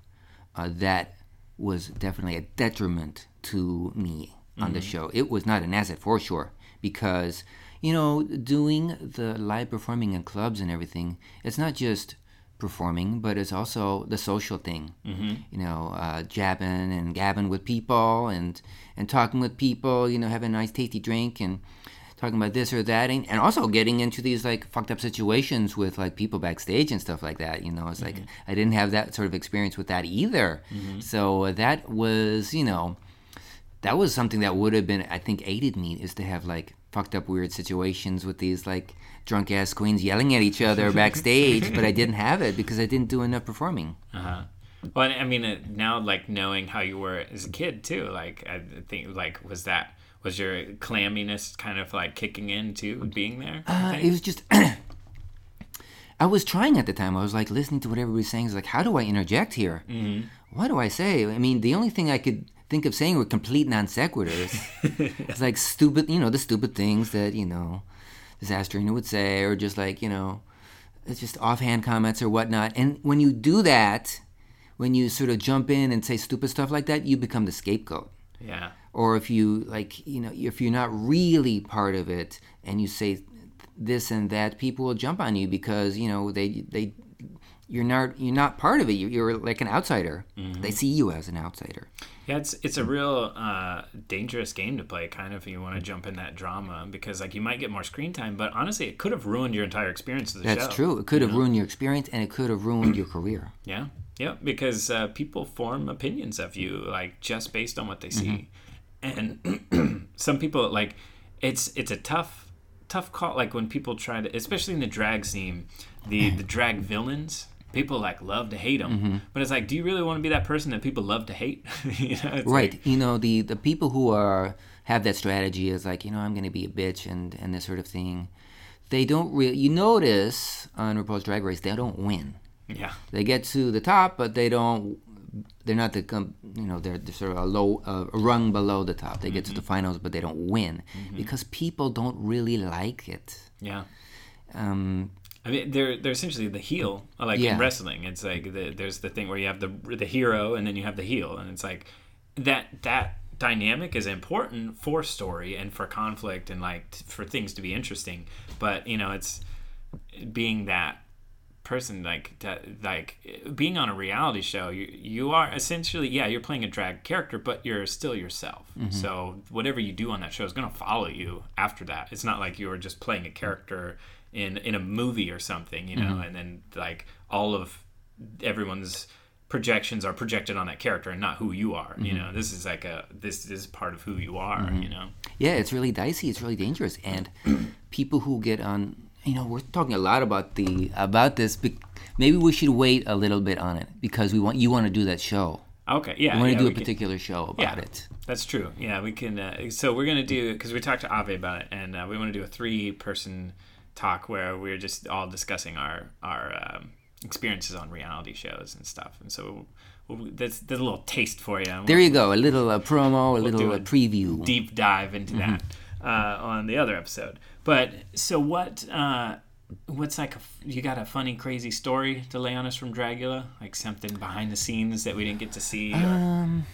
uh, that was definitely a detriment to me on the show. It was not an asset for sure because, you know, doing the live performing in clubs and everything, it's not just performing, but it's also the social thing. Mm-hmm. You know, uh, jabbing and gabbing with people and, and talking with people, you know, having a nice tasty drink and talking about this or that. And, and also getting into these like fucked up situations with like people backstage and stuff like that. You know it's like i didn't have that sort of experience with that either. So uh, that was you know that was something that would have been i think aided me is to have like fucked up weird situations with these like drunk ass queens yelling at each other backstage but i didn't have it because i didn't do enough performing Uh-huh. Well, I mean, uh, now like knowing how you were as a kid too, like I think like was that was your clamminess kind of like kicking in too, being there? Uh, it was just I was trying at the time. I was like listening to what everybody's saying. It's like, how do I interject here? Mm-hmm. What do I say? I mean, the only thing I could think of saying were complete non sequiturs. it's like stupid, you know, the stupid things that you know, Disasterina would say, or just like you know, it's just offhand comments or whatnot. And when you do that, when you sort of jump in and say stupid stuff like that, you become the scapegoat. Yeah. Or if you like, you know, if you're not really part of it and you say this and that, people will jump on you because you know they they you're not you're not part of it. You're, you're like an outsider. Mm-hmm. They see you as an outsider. Yeah, it's it's a real uh, dangerous game to play, kind of. If you want to jump in that drama, because like you might get more screen time, but honestly, it could have ruined your entire experience of the That's show. That's true. It could have know? ruined your experience, and it could have ruined your career. Yeah, yeah, because uh, people form opinions of you like just based on what they see, mm-hmm. and some people like it's it's a tough tough call. Like when people try to, especially in the drag scene, the the drag villains people like love to hate them mm-hmm. but it's like do you really want to be that person that people love to hate you know, right like, you know the the people who are have that strategy is like you know i'm going to be a bitch and and this sort of thing they don't really you notice on RuPaul's Drag Race they don't win yeah they get to the top but they don't they're not the you know they're, they're sort of a low uh, a rung below the top they mm-hmm. get to the mm-hmm. finals but they don't win mm-hmm. because people don't really like it yeah um, I mean, they're they're essentially the heel, like yeah. in wrestling. It's like the, there's the thing where you have the the hero and then you have the heel, and it's like that that dynamic is important for story and for conflict and like t- for things to be interesting. But you know, it's being that person like that, like being on a reality show you you are essentially yeah you're playing a drag character but you're still yourself mm-hmm. so whatever you do on that show is going to follow you after that it's not like you're just playing a character in in a movie or something, you know, mm-hmm. and then like all of everyone's projections are projected on that character and not who you are. Mm-hmm. You know, this is like a this is part of who you are. Mm-hmm. You know. Yeah, it's really dicey. It's really dangerous, and people who get on. You know, we're talking a lot about the about this. Maybe we should wait a little bit on it because we want you want to do that show. Okay, yeah. We want yeah, to do a particular can, show about yeah, it. That's true. Yeah, we can. Uh, so we're gonna do because we talked to Ave about it, and uh, we want to do a three-person talk where we are just all discussing our our um, experiences on reality shows and stuff. And so we'll, that's, that's a little taste for you. There you go, a little uh, promo, a we'll little a preview, deep dive into mm-hmm. that uh, on the other episode. But so what? Uh, what's like a, you got a funny crazy story to lay on us from Dragula like something behind the scenes that we didn't get to see or... um,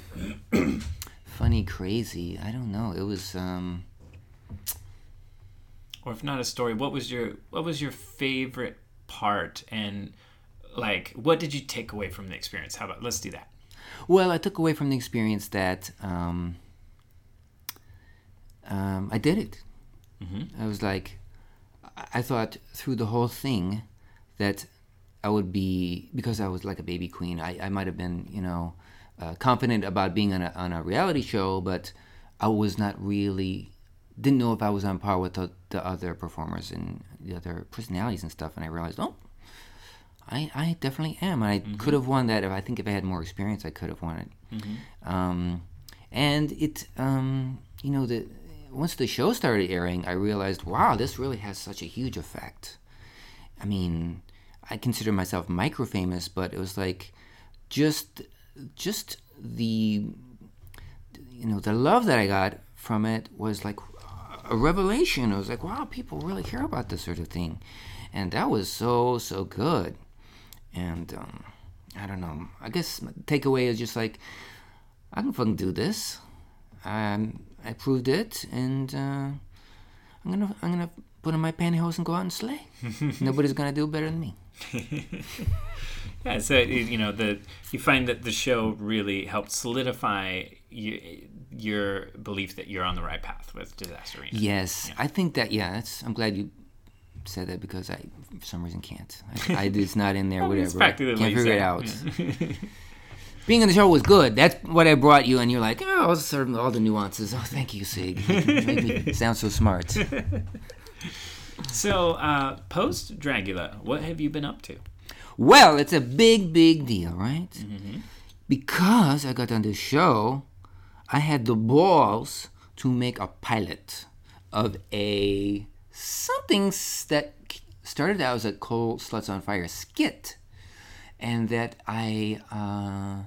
funny crazy i don't know it was um or if not a story, what was your what was your favorite part and like what did you take away from the experience? How about let's do that. Well, I took away from the experience that um, um, I did it. Mm-hmm. I was like, I thought through the whole thing that I would be because I was like a baby queen. I, I might have been, you know, uh, confident about being on a, on a reality show, but I was not really didn't know if I was on par with the, the other performers and the other personalities and stuff. And I realized, oh, I, I definitely am. And I mm-hmm. could have won that if I think if I had more experience, I could have won it. Mm-hmm. Um, and it, um, you know, the once the show started airing, I realized, wow, this really has such a huge effect. I mean, I consider myself micro famous, but it was like just just the you know the love that I got from it was like a revelation. It was like, wow, people really care about this sort of thing, and that was so so good. And um, I don't know. I guess my takeaway is just like, I can fucking do this. Um, I proved it, and uh, I'm gonna I'm gonna put on my pantyhose and go out and slay. Nobody's gonna do better than me. yeah, so you know the you find that the show really helped solidify you, your belief that you're on the right path with Disasterina. Yes, yeah. I think that. Yeah, that's. I'm glad you said that because I, for some reason, can't. I, I it's not in there. whatever. Can't figure it out. Yeah. Being on the show was good. That's what I brought you, and you're like, oh, sort of all the nuances. Oh, thank you, Sig. You made me sound so smart. so, uh, post Dragula, what have you been up to? Well, it's a big, big deal, right? Mm-hmm. Because I got on this show I had the balls to make a pilot of a something that started out as a Cold Sluts on Fire skit, and that I uh,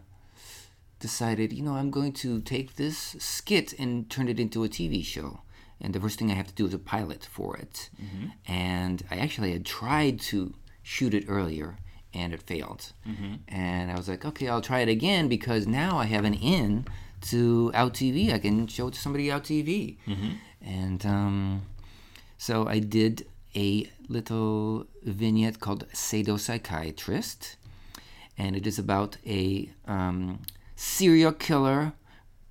decided, you know, I'm going to take this skit and turn it into a TV show. And the first thing I have to do is a pilot for it. And I actually had tried to shoot it earlier, and it failed. And I was like, okay, I'll try it again because now I have an in to Out TV. I can show it to somebody Out TV. And um, so I did a little vignette called Sado Psychiatrist, and it is about a um, serial killer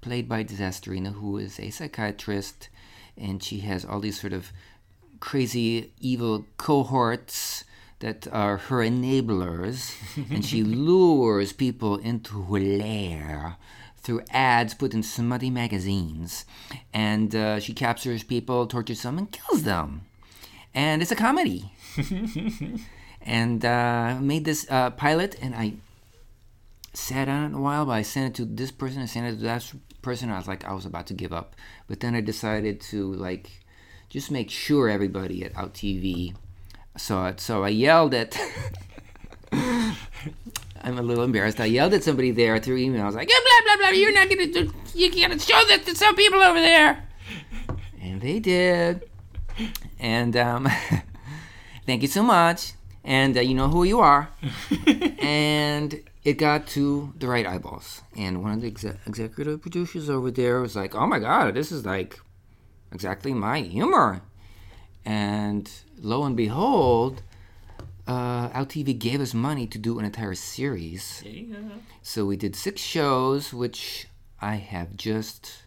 played by Disasterina, who is a psychiatrist, and she has all these sort of crazy evil cohorts that are her enablers, and she lures people into her lair through ads put in smutty magazines, and uh, she captures people, tortures them, and kills them. And it's a comedy. and uh, made this uh, pilot, and I sat on it a while, but I sent it to this person, I sent it to that person. I was like, I was about to give up, but then I decided to like just make sure everybody at Out TV saw it. So I yelled at. I'm a little embarrassed. I yelled at somebody there through email. I was like, yeah, blah blah blah. You're not gonna do. You gotta show that to some people over there. And they did. And um, thank you so much. And uh, you know who you are. and it got to the right eyeballs. And one of the exe- executive producers over there was like, "Oh my god, this is like exactly my humor." And lo and behold, uh, gave us money to do an entire series. Yeah. So we did six shows, which I have just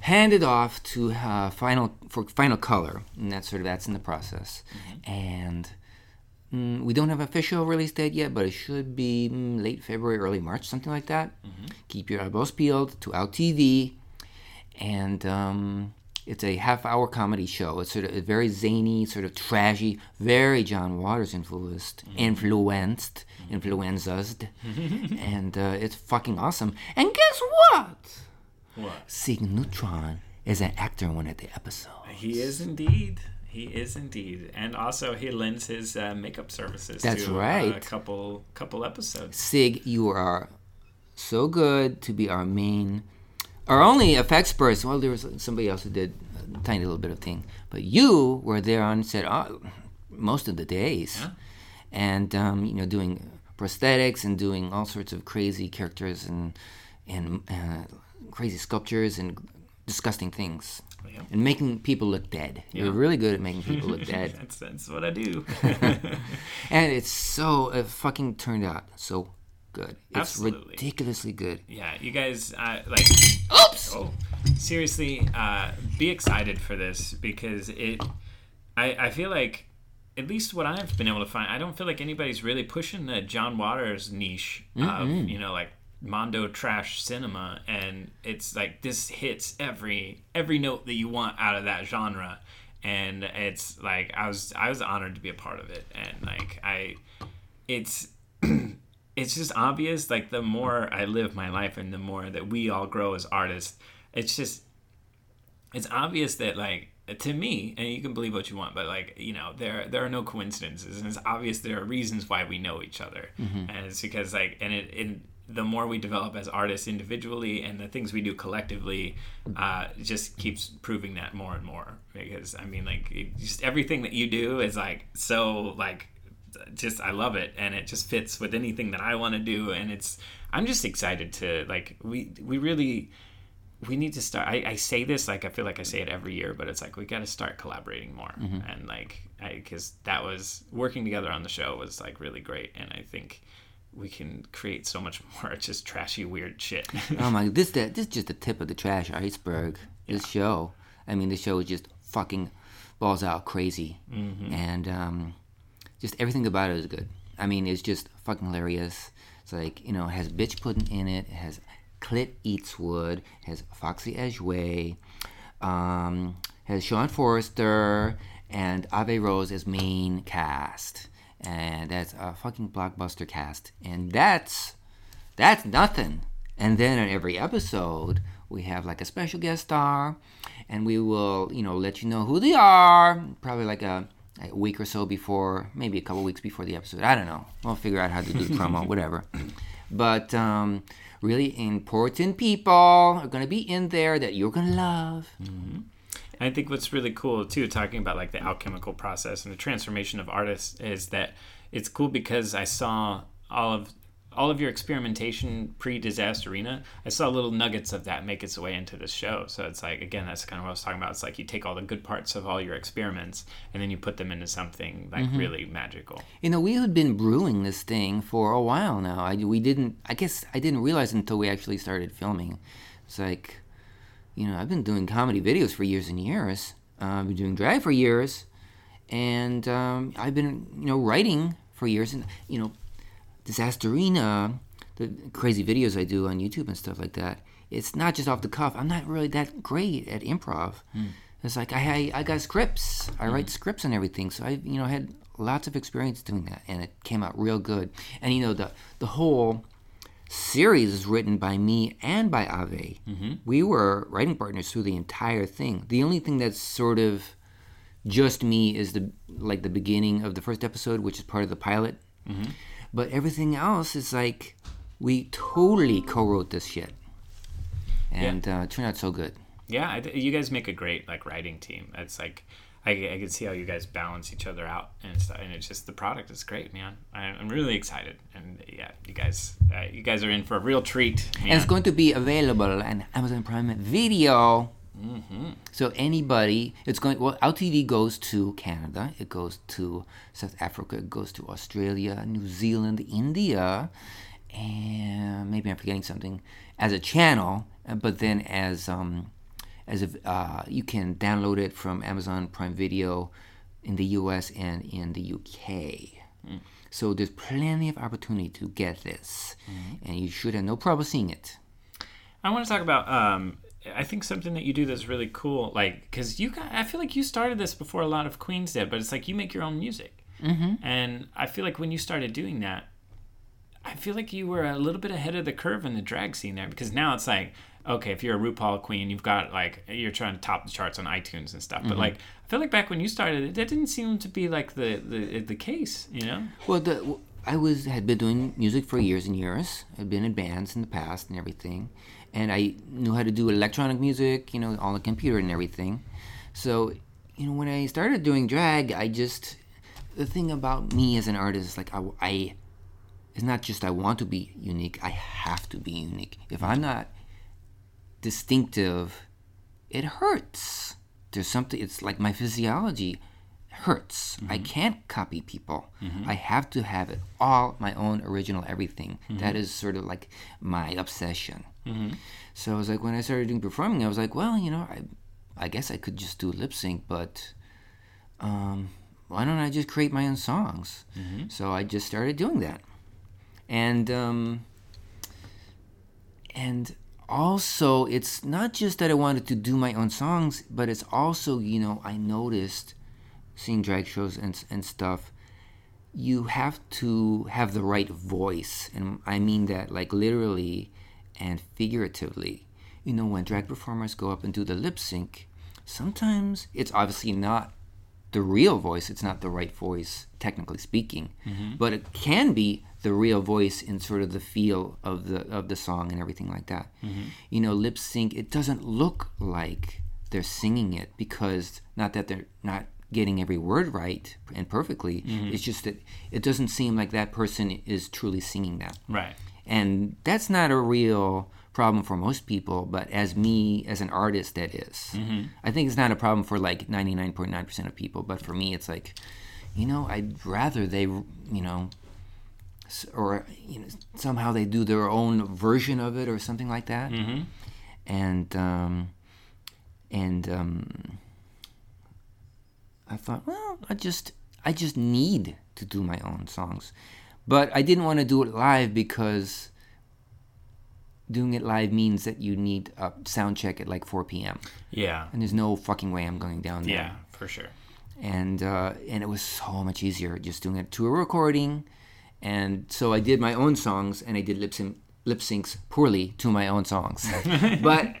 handed off to uh, final for final color, and that's sort of that's in the process. And mm, we don't have official release date yet, but it should be mm, late February, early March, something like that. Keep your eyeballs peeled to Out TV, and um, it's a half-hour comedy show. It's sort of very zany, sort of trashy, very John Waters influenced, influenced, influenzed, and uh, it's fucking awesome. And guess what? What? Sig Spewtron is an actor in one of the episodes. He is indeed. He is indeed, and also he lends his uh, makeup services. That's to, uh, right. a couple couple episodes. Sig, you are so good to be our main, our only effects person. Well, there was somebody else who did a tiny little bit of thing, but you were there on set oh, most of the days, Yeah. and um, you know doing prosthetics and doing all sorts of crazy characters and and uh, crazy sculptures and disgusting things. Yeah. And making people look dead. You're really good at making people look dead. That's that's what I do. And it's so it fucking turned out so good. It's Absolutely. ridiculously good. yeah, you guys uh, like. Oops. Oh, seriously, uh, be excited for this because it. I I feel like. At least what I've been able to find, I don't feel like anybody's really pushing the John Waters niche of you know like Mondo trash cinema, and it's like this hits every every note that you want out of that genre, and it's like I was I was honored to be a part of it, and like I, it's it's just obvious like the more i live my life and the more that we all grow as artists it's just it's obvious that like to me and you can believe what you want but like you know there there are no coincidences and it's obvious there are reasons why we know each other. And it's because like and it, it the more we develop as artists individually and the things we do collectively uh, just keeps proving that more and more because i mean like it, just everything that you do is like so like just I love it. And it just fits with anything that I want to do. And it's I'm just excited to like we we really we need to start I, I say this like I feel like I say it every year but it's like we got to start collaborating more. And like I because that was working together on the show was like really great. And I think we can create so much more just trashy weird shit. Oh my! This that this is just the tip of the trash iceberg. This show. I mean, this show is just fucking balls out crazy, and um, just everything about it is good. I mean, it's just fucking hilarious. It's like you know, it has bitch pudding in it. It has Clit Eatswood. Has Foxy Edgeway. Um, has Sean Forrester and Ave Rose as main cast, and that's a fucking blockbuster cast. And that's that's nothing. And then on every episode, we have like a special guest star, and we will, you know, let you know who they are. Probably like a a week or so before, maybe a couple weeks before the episode. I don't know. We'll figure out how to do the promo, whatever. But um, really important people are going to be in there that you're going to love. I think what's really cool too, talking about like the alchemical process and the transformation of artists, is that it's cool because I saw all of all of your experimentation pre-Disasterina. I saw little nuggets of that make its way into this show. So it's like again, that's kind of what I was talking about. It's like you take all the good parts of all your experiments and then you put them into something like really magical. You know, we had been brewing this thing for a while now. I, we didn't, I guess I didn't realize until we actually started filming. It's like, you know, I've been doing comedy videos for years and years. Uh, I've been doing drag for years. And um, I've been, you know, writing for years. And, you know, Disasterina, the crazy videos I do on YouTube and stuff like that, it's not just off the cuff. I'm not really that great at improv. Hmm. It's like I, I I got scripts. I hmm. write scripts and everything. So I you know had lots of experience doing that, and it came out real good. And you know the the whole series is written by me and by Ave. Mm-hmm. We were writing partners through the entire thing. The only thing that's sort of just me is the like the beginning of the first episode, which is part of the pilot. Mm-hmm. But everything else is like we totally co-wrote this shit, and uh, it turned out so good. Yeah, I, you guys make a great like writing team. It's like I, I can see how you guys balance each other out and stuff, and it's just the product is great, man. I, I'm really excited, and yeah, you guys, uh, you guys are in for a real treat. And it's going to be available on Amazon Prime Video. So anybody, it's going. Well, Out TV goes to Canada. It goes to South Africa. It goes to Australia, New Zealand, India, and maybe I'm forgetting something as a channel. uh, But then as um, as if uh, you can download it from Amazon Prime Video in the U.S. and in the U.K. So there's plenty of opportunity to get this, and you should have no problem seeing it. I want to talk about. Um, I think something that you do that's really cool, like because you got. I feel like you started this before a lot of queens did, but it's like you make your own music, mm-hmm. and I feel like when you started doing that, I feel like you were a little bit ahead of the curve in the drag scene there because now it's like, okay, if you're a RuPaul queen, you've got like you're trying to top the charts on iTunes and stuff. But like, I feel like back when you started, that didn't seem to be like the the, the case, you know? Well, the, I was had been doing music for years and years. I'd been in bands in the past and everything, and I knew how to do electronic music, you know, on the computer and everything. So, you know, when I started doing drag, I just the thing about me as an artist is like I, I it's not just I want to be unique. I have to be unique. If I'm not distinctive, it hurts. There's something. It's like my physiology hurts. I mm-hmm. can't copy people. Mm-hmm. I have to have it all my own original everything. Mm-hmm. That is sort of like my obsession. So I was like, when I started doing performing, I was like, well, you know, I, I guess I could just do lip sync, but um, why don't I just create my own songs? So I just started doing that, and um, and also it's not just that I wanted to do my own songs, but it's also you know I noticed seeing drag shows and and stuff. You have to have the right voice, and I mean that like literally and figuratively. You know, when drag performers go up and do the lip sync, sometimes it's obviously not the real voice. It's not the right voice, technically speaking, mm-hmm. but it can be the real voice in sort of the feel of the of the song and everything like that. Mm-hmm. You know, lip sync. It doesn't look like they're singing it because not that they're not getting every word right and perfectly. It's just that it doesn't seem like that person is truly singing that. Right. And that's not a real problem for most people, but as me, as an artist, that is. I think it's not a problem for like 99.9% of people, but for me, it's like, you know, I'd rather they, you know, or you know, somehow they do their own version of it or something like that. And, um, and, um, I thought, well, I just, I just need to do my own songs. But I didn't want to do it live because doing it live means that you need a sound check at like 4 p.m. Yeah. And there's no fucking way I'm going down there. Yeah, for sure. And uh, and it was so much easier just doing it to a recording. And so I did my own songs and I did lip sync lip syncs poorly to my own songs. but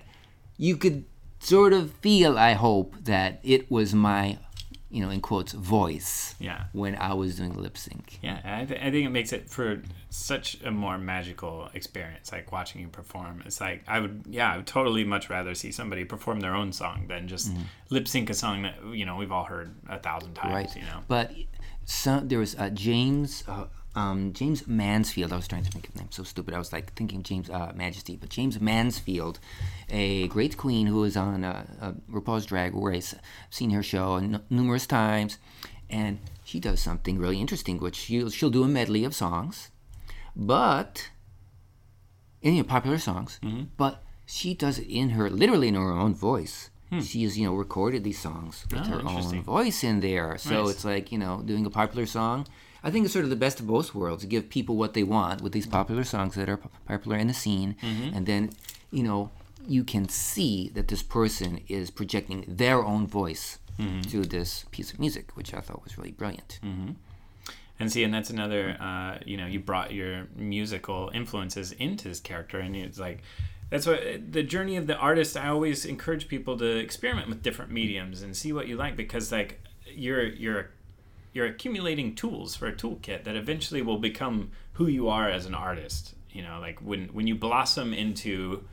you could sort of feel, I hope, that it was my, you know, in quotes, voice Yeah. when I was doing lip sync. Yeah, I, th- I think it makes it for such a more magical experience, like watching you perform. It's like I would, yeah, I would totally much rather see somebody perform their own song than just lip sync a song that you know we've all heard a thousand times. Right. You know. But some, there was uh, Jaymes uh, um, Jaymes Mansfield. I was trying to think of his name. So stupid. I was like thinking James uh, Majesty, but Jaymes Mansfield, a great queen who was on uh, uh, RuPaul's Drag Race. I've seen her show n- numerous times, and she does something really interesting, which she'll she'll do a medley of songs, but any you know, popular songs, but she does it in her literally in her own voice. She has, you know, recorded these songs with Oh, her own voice in there. So Nice. it's like, you know, doing a popular song. I think it's sort of the best of both worlds to give people what they want with these popular songs that are popular in the scene. Mm-hmm. And then, you know, you can see that this person is projecting their own voice Mm-hmm. to this piece of music, which I thought was really brilliant. And see, and that's another, uh, you know, you brought your musical influences into this character, and it's like, that's what the journey of the artist. I always encourage people to experiment with different mediums and see what you like, because like you're you're you're accumulating tools for a toolkit that eventually will become who you are as an artist. You know, like when when you blossom into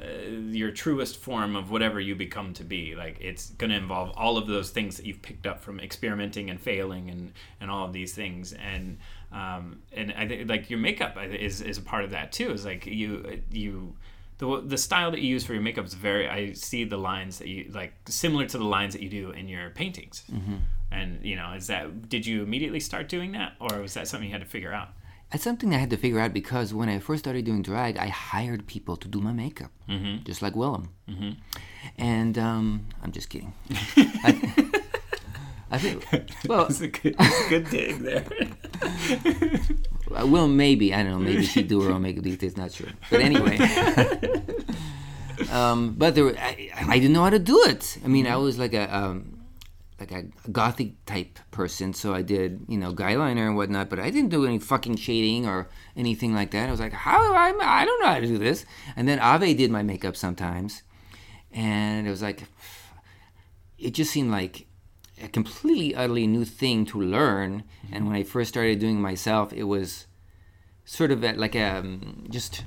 uh, your truest form of whatever you become to be. Like it's going to involve all of those things that you've picked up from experimenting and failing and and all of these things. And um, and I think like your makeup is is a part of that too. Is like you you. The, the style that you use for your makeup is very I see the lines that you like similar to the lines that you do in your paintings and you know is that did you immediately start doing that or was that something you had to figure out It's something I had to figure out because when I first started doing drag, I hired people to do my makeup, mm-hmm. just like Willam. Mm-hmm. And um, I'm just kidding. I, I think, well, it's a good, a good dig there Well, maybe I don't know. Maybe she'd do her own makeup these days. Not sure. But anyway, um, but there, I, I didn't know how to do it. I mean, I was like a um, like a gothic type person, so I did you know guy liner and whatnot. But I didn't do any fucking shading or anything like that. I was like, how I I don't know how to do this. And then Ave did my makeup sometimes, and it was like, it just seemed like a completely utterly new thing to learn and when i first started doing myself it was sort of like um just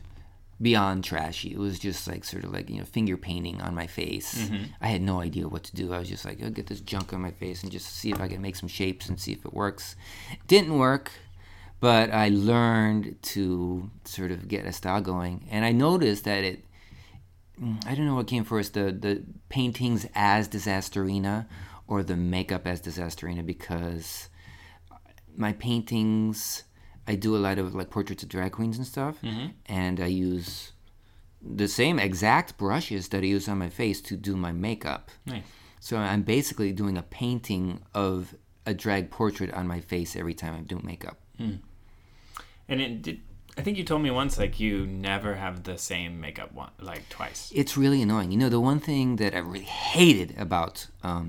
beyond trashy. It was just like sort of like you know finger painting on my face. Mm-hmm. I had no idea what to do. I was just like i'll get this junk on my face and just see if i can make some shapes and see if it works. Didn't work but i learned to sort of get a style going. And i noticed that it mm, I don't know what came first, the the paintings as Disasterina or the makeup as Disasterina because my paintings I do a lot of like portraits of drag queens and stuff and I use the same exact brushes that I use on my face to do my makeup. nice So I'm basically doing a painting of a drag portrait on my face every time I do makeup. and it did i think you told me once like you never have the same makeup one like twice It's really annoying. You know, the one thing that I really hated about um,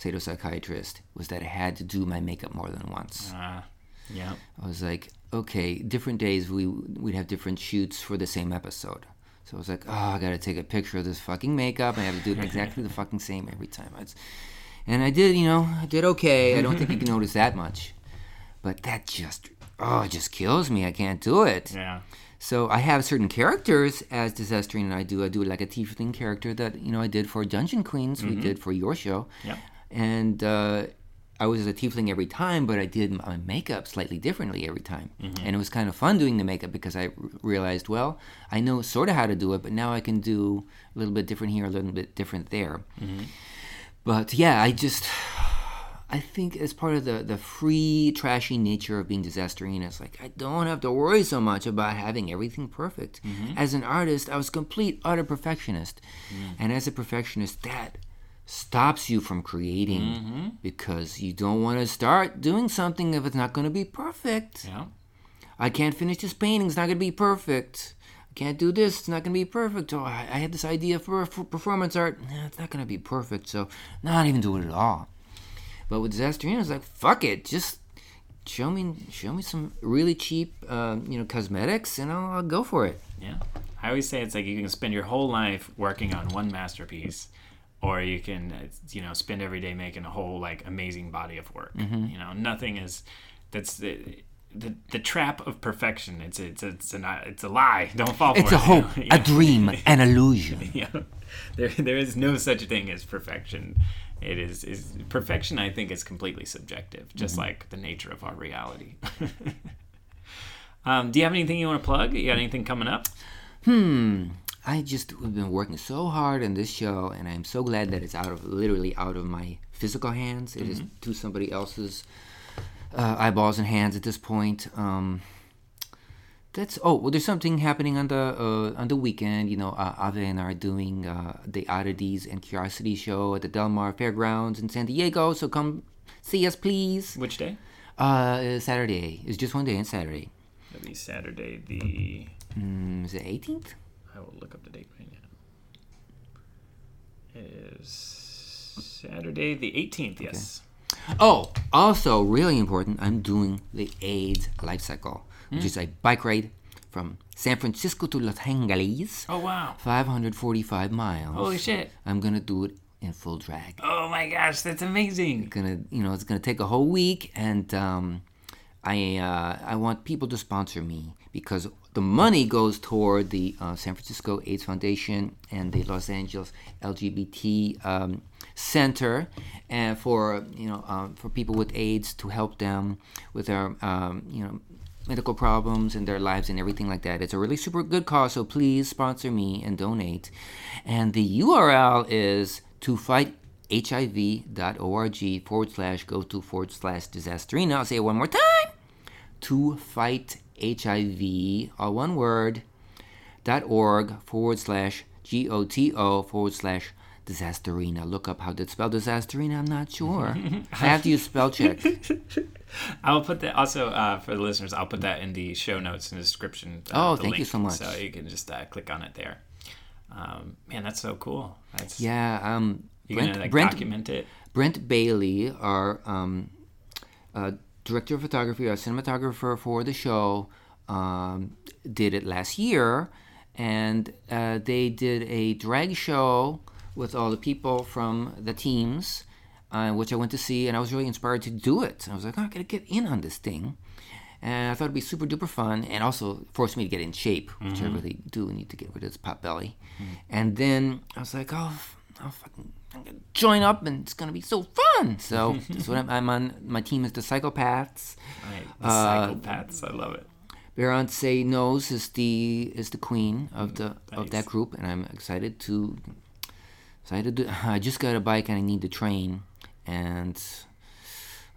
Sado Psychiatrist was that I had to do my makeup more than once. uh, yeah I was like, okay, different days we we'd have different shoots for the same episode. So I was like, oh, I gotta take a picture of this fucking makeup. I have to do it exactly the fucking same every time. It's, and I did, you know, I did okay. I don't think you can notice that much, but that just, oh, it just kills me. I can't do it. yeah So I have certain characters as Disasterina, and I do I do like a tiefling character that you know I did for Dungeon Queens. We did for your show, Yep. and uh, I was a tiefling every time, but I did my makeup slightly differently every time, mm-hmm. and it was kind of fun doing the makeup because I r- realized, well, I know sort of how to do it, but now I can do a little bit different here, a little bit different there. Mm-hmm. But yeah, I just. I think as part of the, the free, trashy nature of being Disasterina, it's like I don't have to worry so much about having everything perfect. Mm-hmm. As an artist, I was complete, utter perfectionist. Mm. And as a perfectionist, that stops you from creating because you don't want to start doing something if it's not going to be perfect. yeah I can't finish this painting, it's not going to be perfect. I can't do this, it's not going to be perfect. Oh, I, I had this idea for, for performance art, nah, it's not going to be perfect, so not even do it at all. But with Disasterina, it's like, fuck it, just show me show me some really cheap, um, you know, cosmetics, and I'll, I'll go for it. yeah i always say it's like you can spend your whole life working on one masterpiece or you can uh, you know spend every day making a whole like amazing body of work. You know, nothing is that's the. The, the trap of perfection. It's it's it's a it's a lie. Don't fall for it. It's it. a hope, you know? a dream, an illusion. yeah there there is no such thing as perfection it is is perfection i think is completely subjective just Mm-hmm. like the nature of our reality um, do you have anything you want to plug you got anything coming up Hmm. I just have been working so hard on this show, and I'm so glad that it's out of literally out of my physical hands. It is to somebody else's uh, eyeballs and hands at this point. Um, that's oh well. There's something happening on the uh, on the weekend. You know, uh, Ave and I are doing uh, the Oddities and Curiosity show at the Del Mar Fairgrounds in San Diego. So come see us, please. which day Uh, Saturday. It's just one day on Saturday. that'll be saturday the Mm, is it 18th? I will look up the date right now. It is saturday the 18th yes. Oh, also really important, I'm doing the AIDS life cycle, which is a bike ride from San Francisco to Los Angeles, oh wow. 545 miles. holy shit. I'm gonna do it in full drag. oh my gosh that's amazing. Gonna, you know, it's gonna take a whole week, and um, I uh, I want people to sponsor me because the money goes toward the uh, San Francisco AIDS Foundation and the Los Angeles LGBT um, Center, and for you know um, for people with AIDS to help them with their um, you know medical problems and their lives and everything like that. It's a really super good cause, so please sponsor me and donate. And the URL is to fight hiv.org forward slash go to forward slash disasterina. I'll say it one more time. To fight HIV, all one word, dot org forward slash G O T O forward slash disasterina. Look up how to spell disasterina. I'm not sure. I have to use spell check. I'll put that also uh, for the listeners. I'll put that in the show notes and description. uh, Oh, thank you so much. So you can just uh, click on it there. Um, man, that's so cool. That's Yeah, um, Brent, gonna like, Brent, document it. Brent Bailey, our um, uh, director of photography, our cinematographer for the show, um, did it last year, and uh, they did a drag show with all the people from the teams, uh, which I went to see, and I was really inspired to do it. I was like, oh, I gotta get in on this thing. And I thought it'd be super duper fun, and also forced me to get in shape, which I really do need to get rid of this pot belly. And then I was like, oh, I'll fucking join up, and it's gonna be so fun. So that's what I'm, I'm on. My team is the Psychopaths. Right, the Uh, psychopaths. I love it. Beyonce knows is the is the queen of the of that group, and I'm excited to excited to. I just got a bike and I need to train, and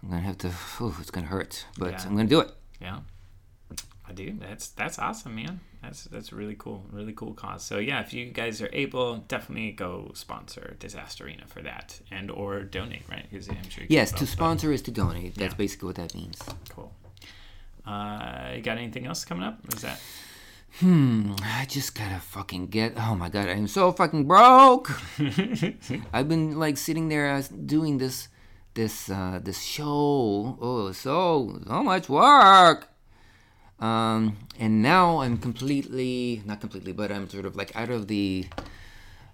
I'm gonna have to. Oh, it's gonna hurt, but Yeah. I'm gonna do it. Yeah, I do. That's that's awesome, man. That's that's really cool. Really cool cause. So yeah, if you guys are able, definitely go sponsor Disasterina for that, and or donate, right? Because I'm sure. Yes, to sponsor is to donate. That's Yeah. basically what that means. Cool. Uh, you got anything else coming up? Is that Hmm, I just gotta fucking get. Oh my god, I'm so fucking broke. I've been like sitting there as doing this, this, uh, this show. Oh, so so much work. Um, and now I'm completely, not completely, but I'm sort of like out of the.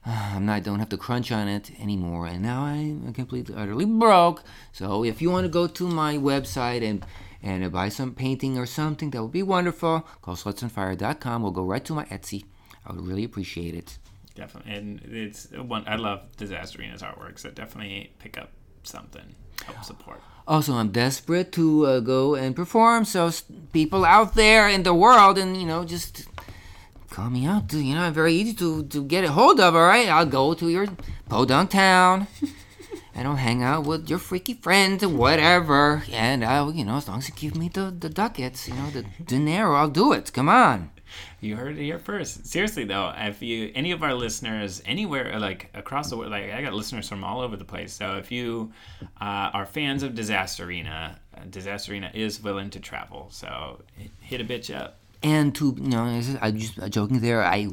Uh, I'm not. I don't have to crunch on it anymore, and now I'm completely, utterly broke. So if you want to go to my website and and buy some painting or something, that would be wonderful. Call slutsonfire.com. We'll go right to my Etsy. I would really appreciate it. definitely? And it's one. I love Disasterina's artwork, so definitely pick up something. Help support. Also, I'm desperate to uh, go and perform. So people out there in the world, and you know, just call me out. To, you know, I'm very easy to to get a hold of. All right, I'll go to your podunk town. and I'll hang out with your freaky friends and whatever. And I'll, you know, as long as you give me the, the ducats, you know, the dinero, I'll do it. Come on. You heard it here first. Seriously though, if you any of our listeners anywhere like across the world, like I got listeners from all over the place. So if you uh, are fans of Disasterina, uh, Disasterina is willing to travel. So hit a bitch up. And to, you know, I'm just joking there. I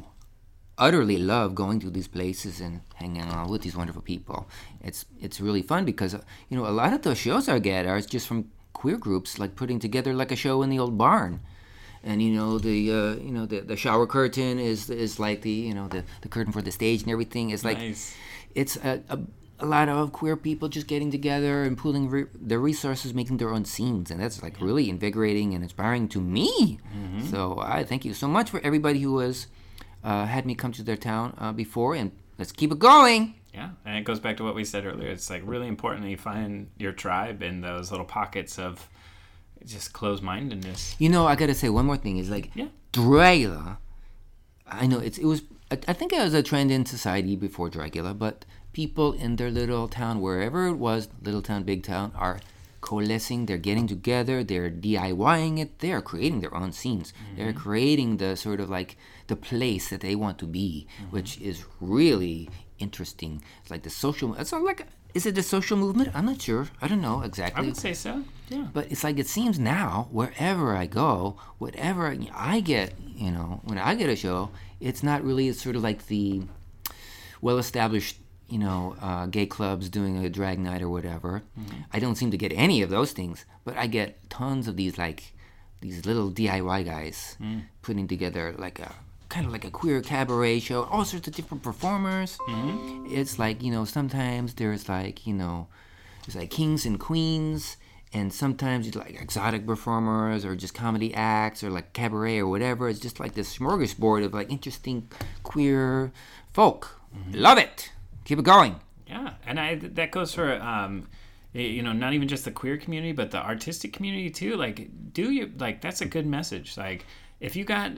utterly love going to these places and hanging out with these wonderful people. It's it's really fun because, you know, a lot of the shows I get are just from queer groups, like putting together like a show in the old barn. And you know the uh, you know the, the shower curtain is is like the you know the, the curtain for the stage and everything. It's like nice. it's a, a, a lot of queer people just getting together and pooling re- their resources, making their own scenes, and that's like really invigorating and inspiring to me. So I thank you so much for everybody who has uh, had me come to their town uh, before, and let's keep it going. Yeah, and it goes back to what we said earlier. It's like really important that you find your tribe in those little pockets of just closed-mindedness. You know, I gotta say one more thing is like Yeah. Dragula. I know it's it was. I, think it was a trend in society before Dragula, but people in their little town, wherever it was, little town, big town, are coalescing. They're getting together. They're DIYing it. They are creating their own scenes. Mm-hmm. They're creating the sort of like the place that they want to be, mm-hmm. which is really interesting. It's like the social. It's like. Is it a social movement? I'm not sure. I don't know exactly. I would say so. Yeah. But it's like it seems now, wherever I go, whatever I get, you know, when I get a show, it's not really it's sort of like the well established, you know, uh, gay clubs doing a drag night or whatever. I don't seem to get any of those things, but I get tons of these like these little DIY guys putting together like a kind of like a queer cabaret show, all sorts of different performers. It's like, you know, sometimes there's like, you know, it's like kings and queens, and sometimes it's like exotic performers or just comedy acts or like cabaret or whatever. It's just like this smorgasbord of like interesting queer folk. Love it. Keep it going. Yeah, and I that goes for um, you know not even just the queer community, but the artistic community too. Like, do you like that's a good message. Like, if you got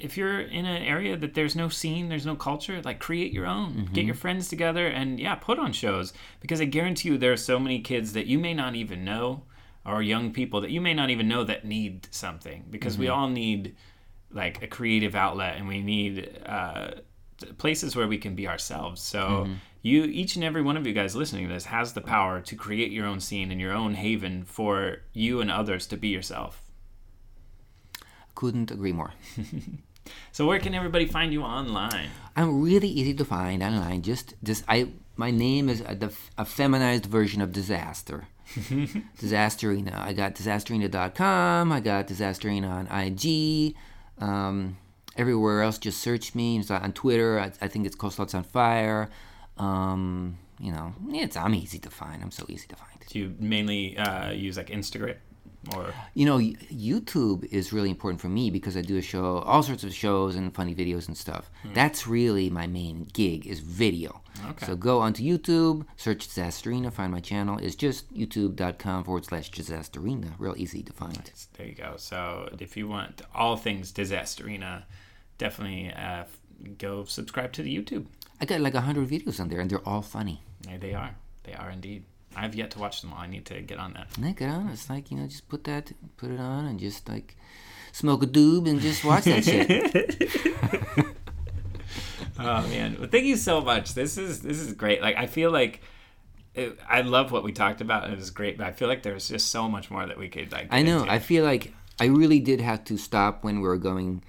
if you're in an area that there's no scene, there's no culture, like create your own. Get mm-hmm. your friends together and yeah, put on shows because I guarantee you there are so many kids that you may not even know or young people that you may not even know that need something because we mm-hmm. all need like a creative outlet and we need uh, places where we can be ourselves. So mm-hmm. you, each and every one of you guys listening to this, has the power to create your own scene and your own haven for you and others to be yourself. Couldn't agree more. So where can everybody find you online? I'm really easy to find online. Just just I my name is a, the, a feminized version of disaster. Disasterina. I got disasterina.com. I got disasterina on IG. Um, everywhere else, just search me. It's on Twitter. I, I think it's Coastlets on Fire. Um, you know, it's I'm easy to find. I'm so easy to find. Do you mainly uh, use like Instagram or You know, YouTube is really important for me because I do a show, all sorts of shows and funny videos and stuff. That's really my main gig is video. Okay. So go onto YouTube, search Disasterina, find my channel. It's just youtube.com forward slash Disasterina. Real easy to find. there you go. So if you want all things Disasterina, definitely uh, go subscribe to the YouTube. I got like a hundred videos on there and they're all funny. Yeah, they are. They are indeed. I've yet to watch them all. I need to get on that. I get on. It's like, you know, just put that, put it on and just like smoke a doob and just watch that shit. Oh man, well, thank you so much. This is this is great. Like I feel like it, I love what we talked about. and It was great, but I feel like there's just so much more that we could like. I know. into. I feel like I really did have to stop when we were going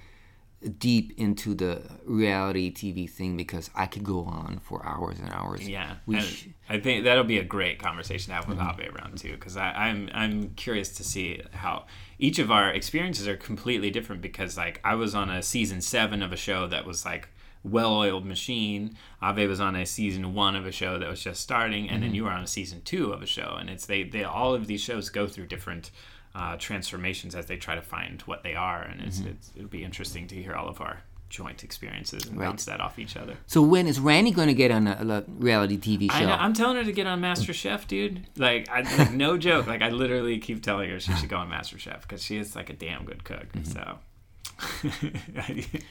deep into the reality TV thing because I could go on for hours and hours. Yeah, and sh- I think that'll be a great conversation to have with Mm-hmm. Ave around too, because I'm I'm curious to see how each of our experiences are completely different. Because like I was on a season seven of a show that was like well-oiled machine. Ave was on a season one of a show that was just starting, and Mm-hmm. then you were on a season two of a show. And it's they they all of these shows go through different. Uh, transformations as they try to find what they are, and it's, Mm-hmm. it's it'll be interesting to hear all of our joint experiences and Right. bounce that off each other. So when is Randy going to get on a, a reality TV I show? know, I'm telling her to get on Master Chef, dude. Like, I, like, no joke. Like, I literally keep telling her she should go on Master Chef because she is like a damn good cook. So,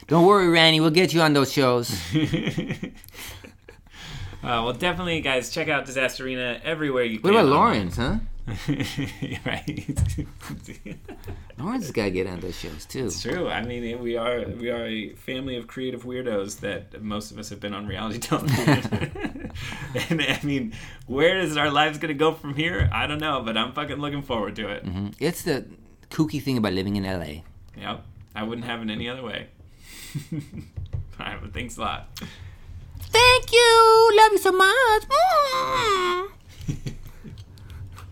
Don't worry, Randy. We'll get you on those shows. uh, well, definitely, guys, check out Disasterina everywhere you What can. What about Lawrence, huh? right. Lawrence has got to get on those shows too. It's true. I mean, we are we are a family of creative weirdos that most of us have been on reality television. and I mean, where is our lives going to go from here? I don't know, but I'm fucking looking forward to it. Mhm. It's the kooky thing about living in LA. Yep. I wouldn't have it any other way. All right, well, thanks a lot. Thank you. Love you so much. Mm.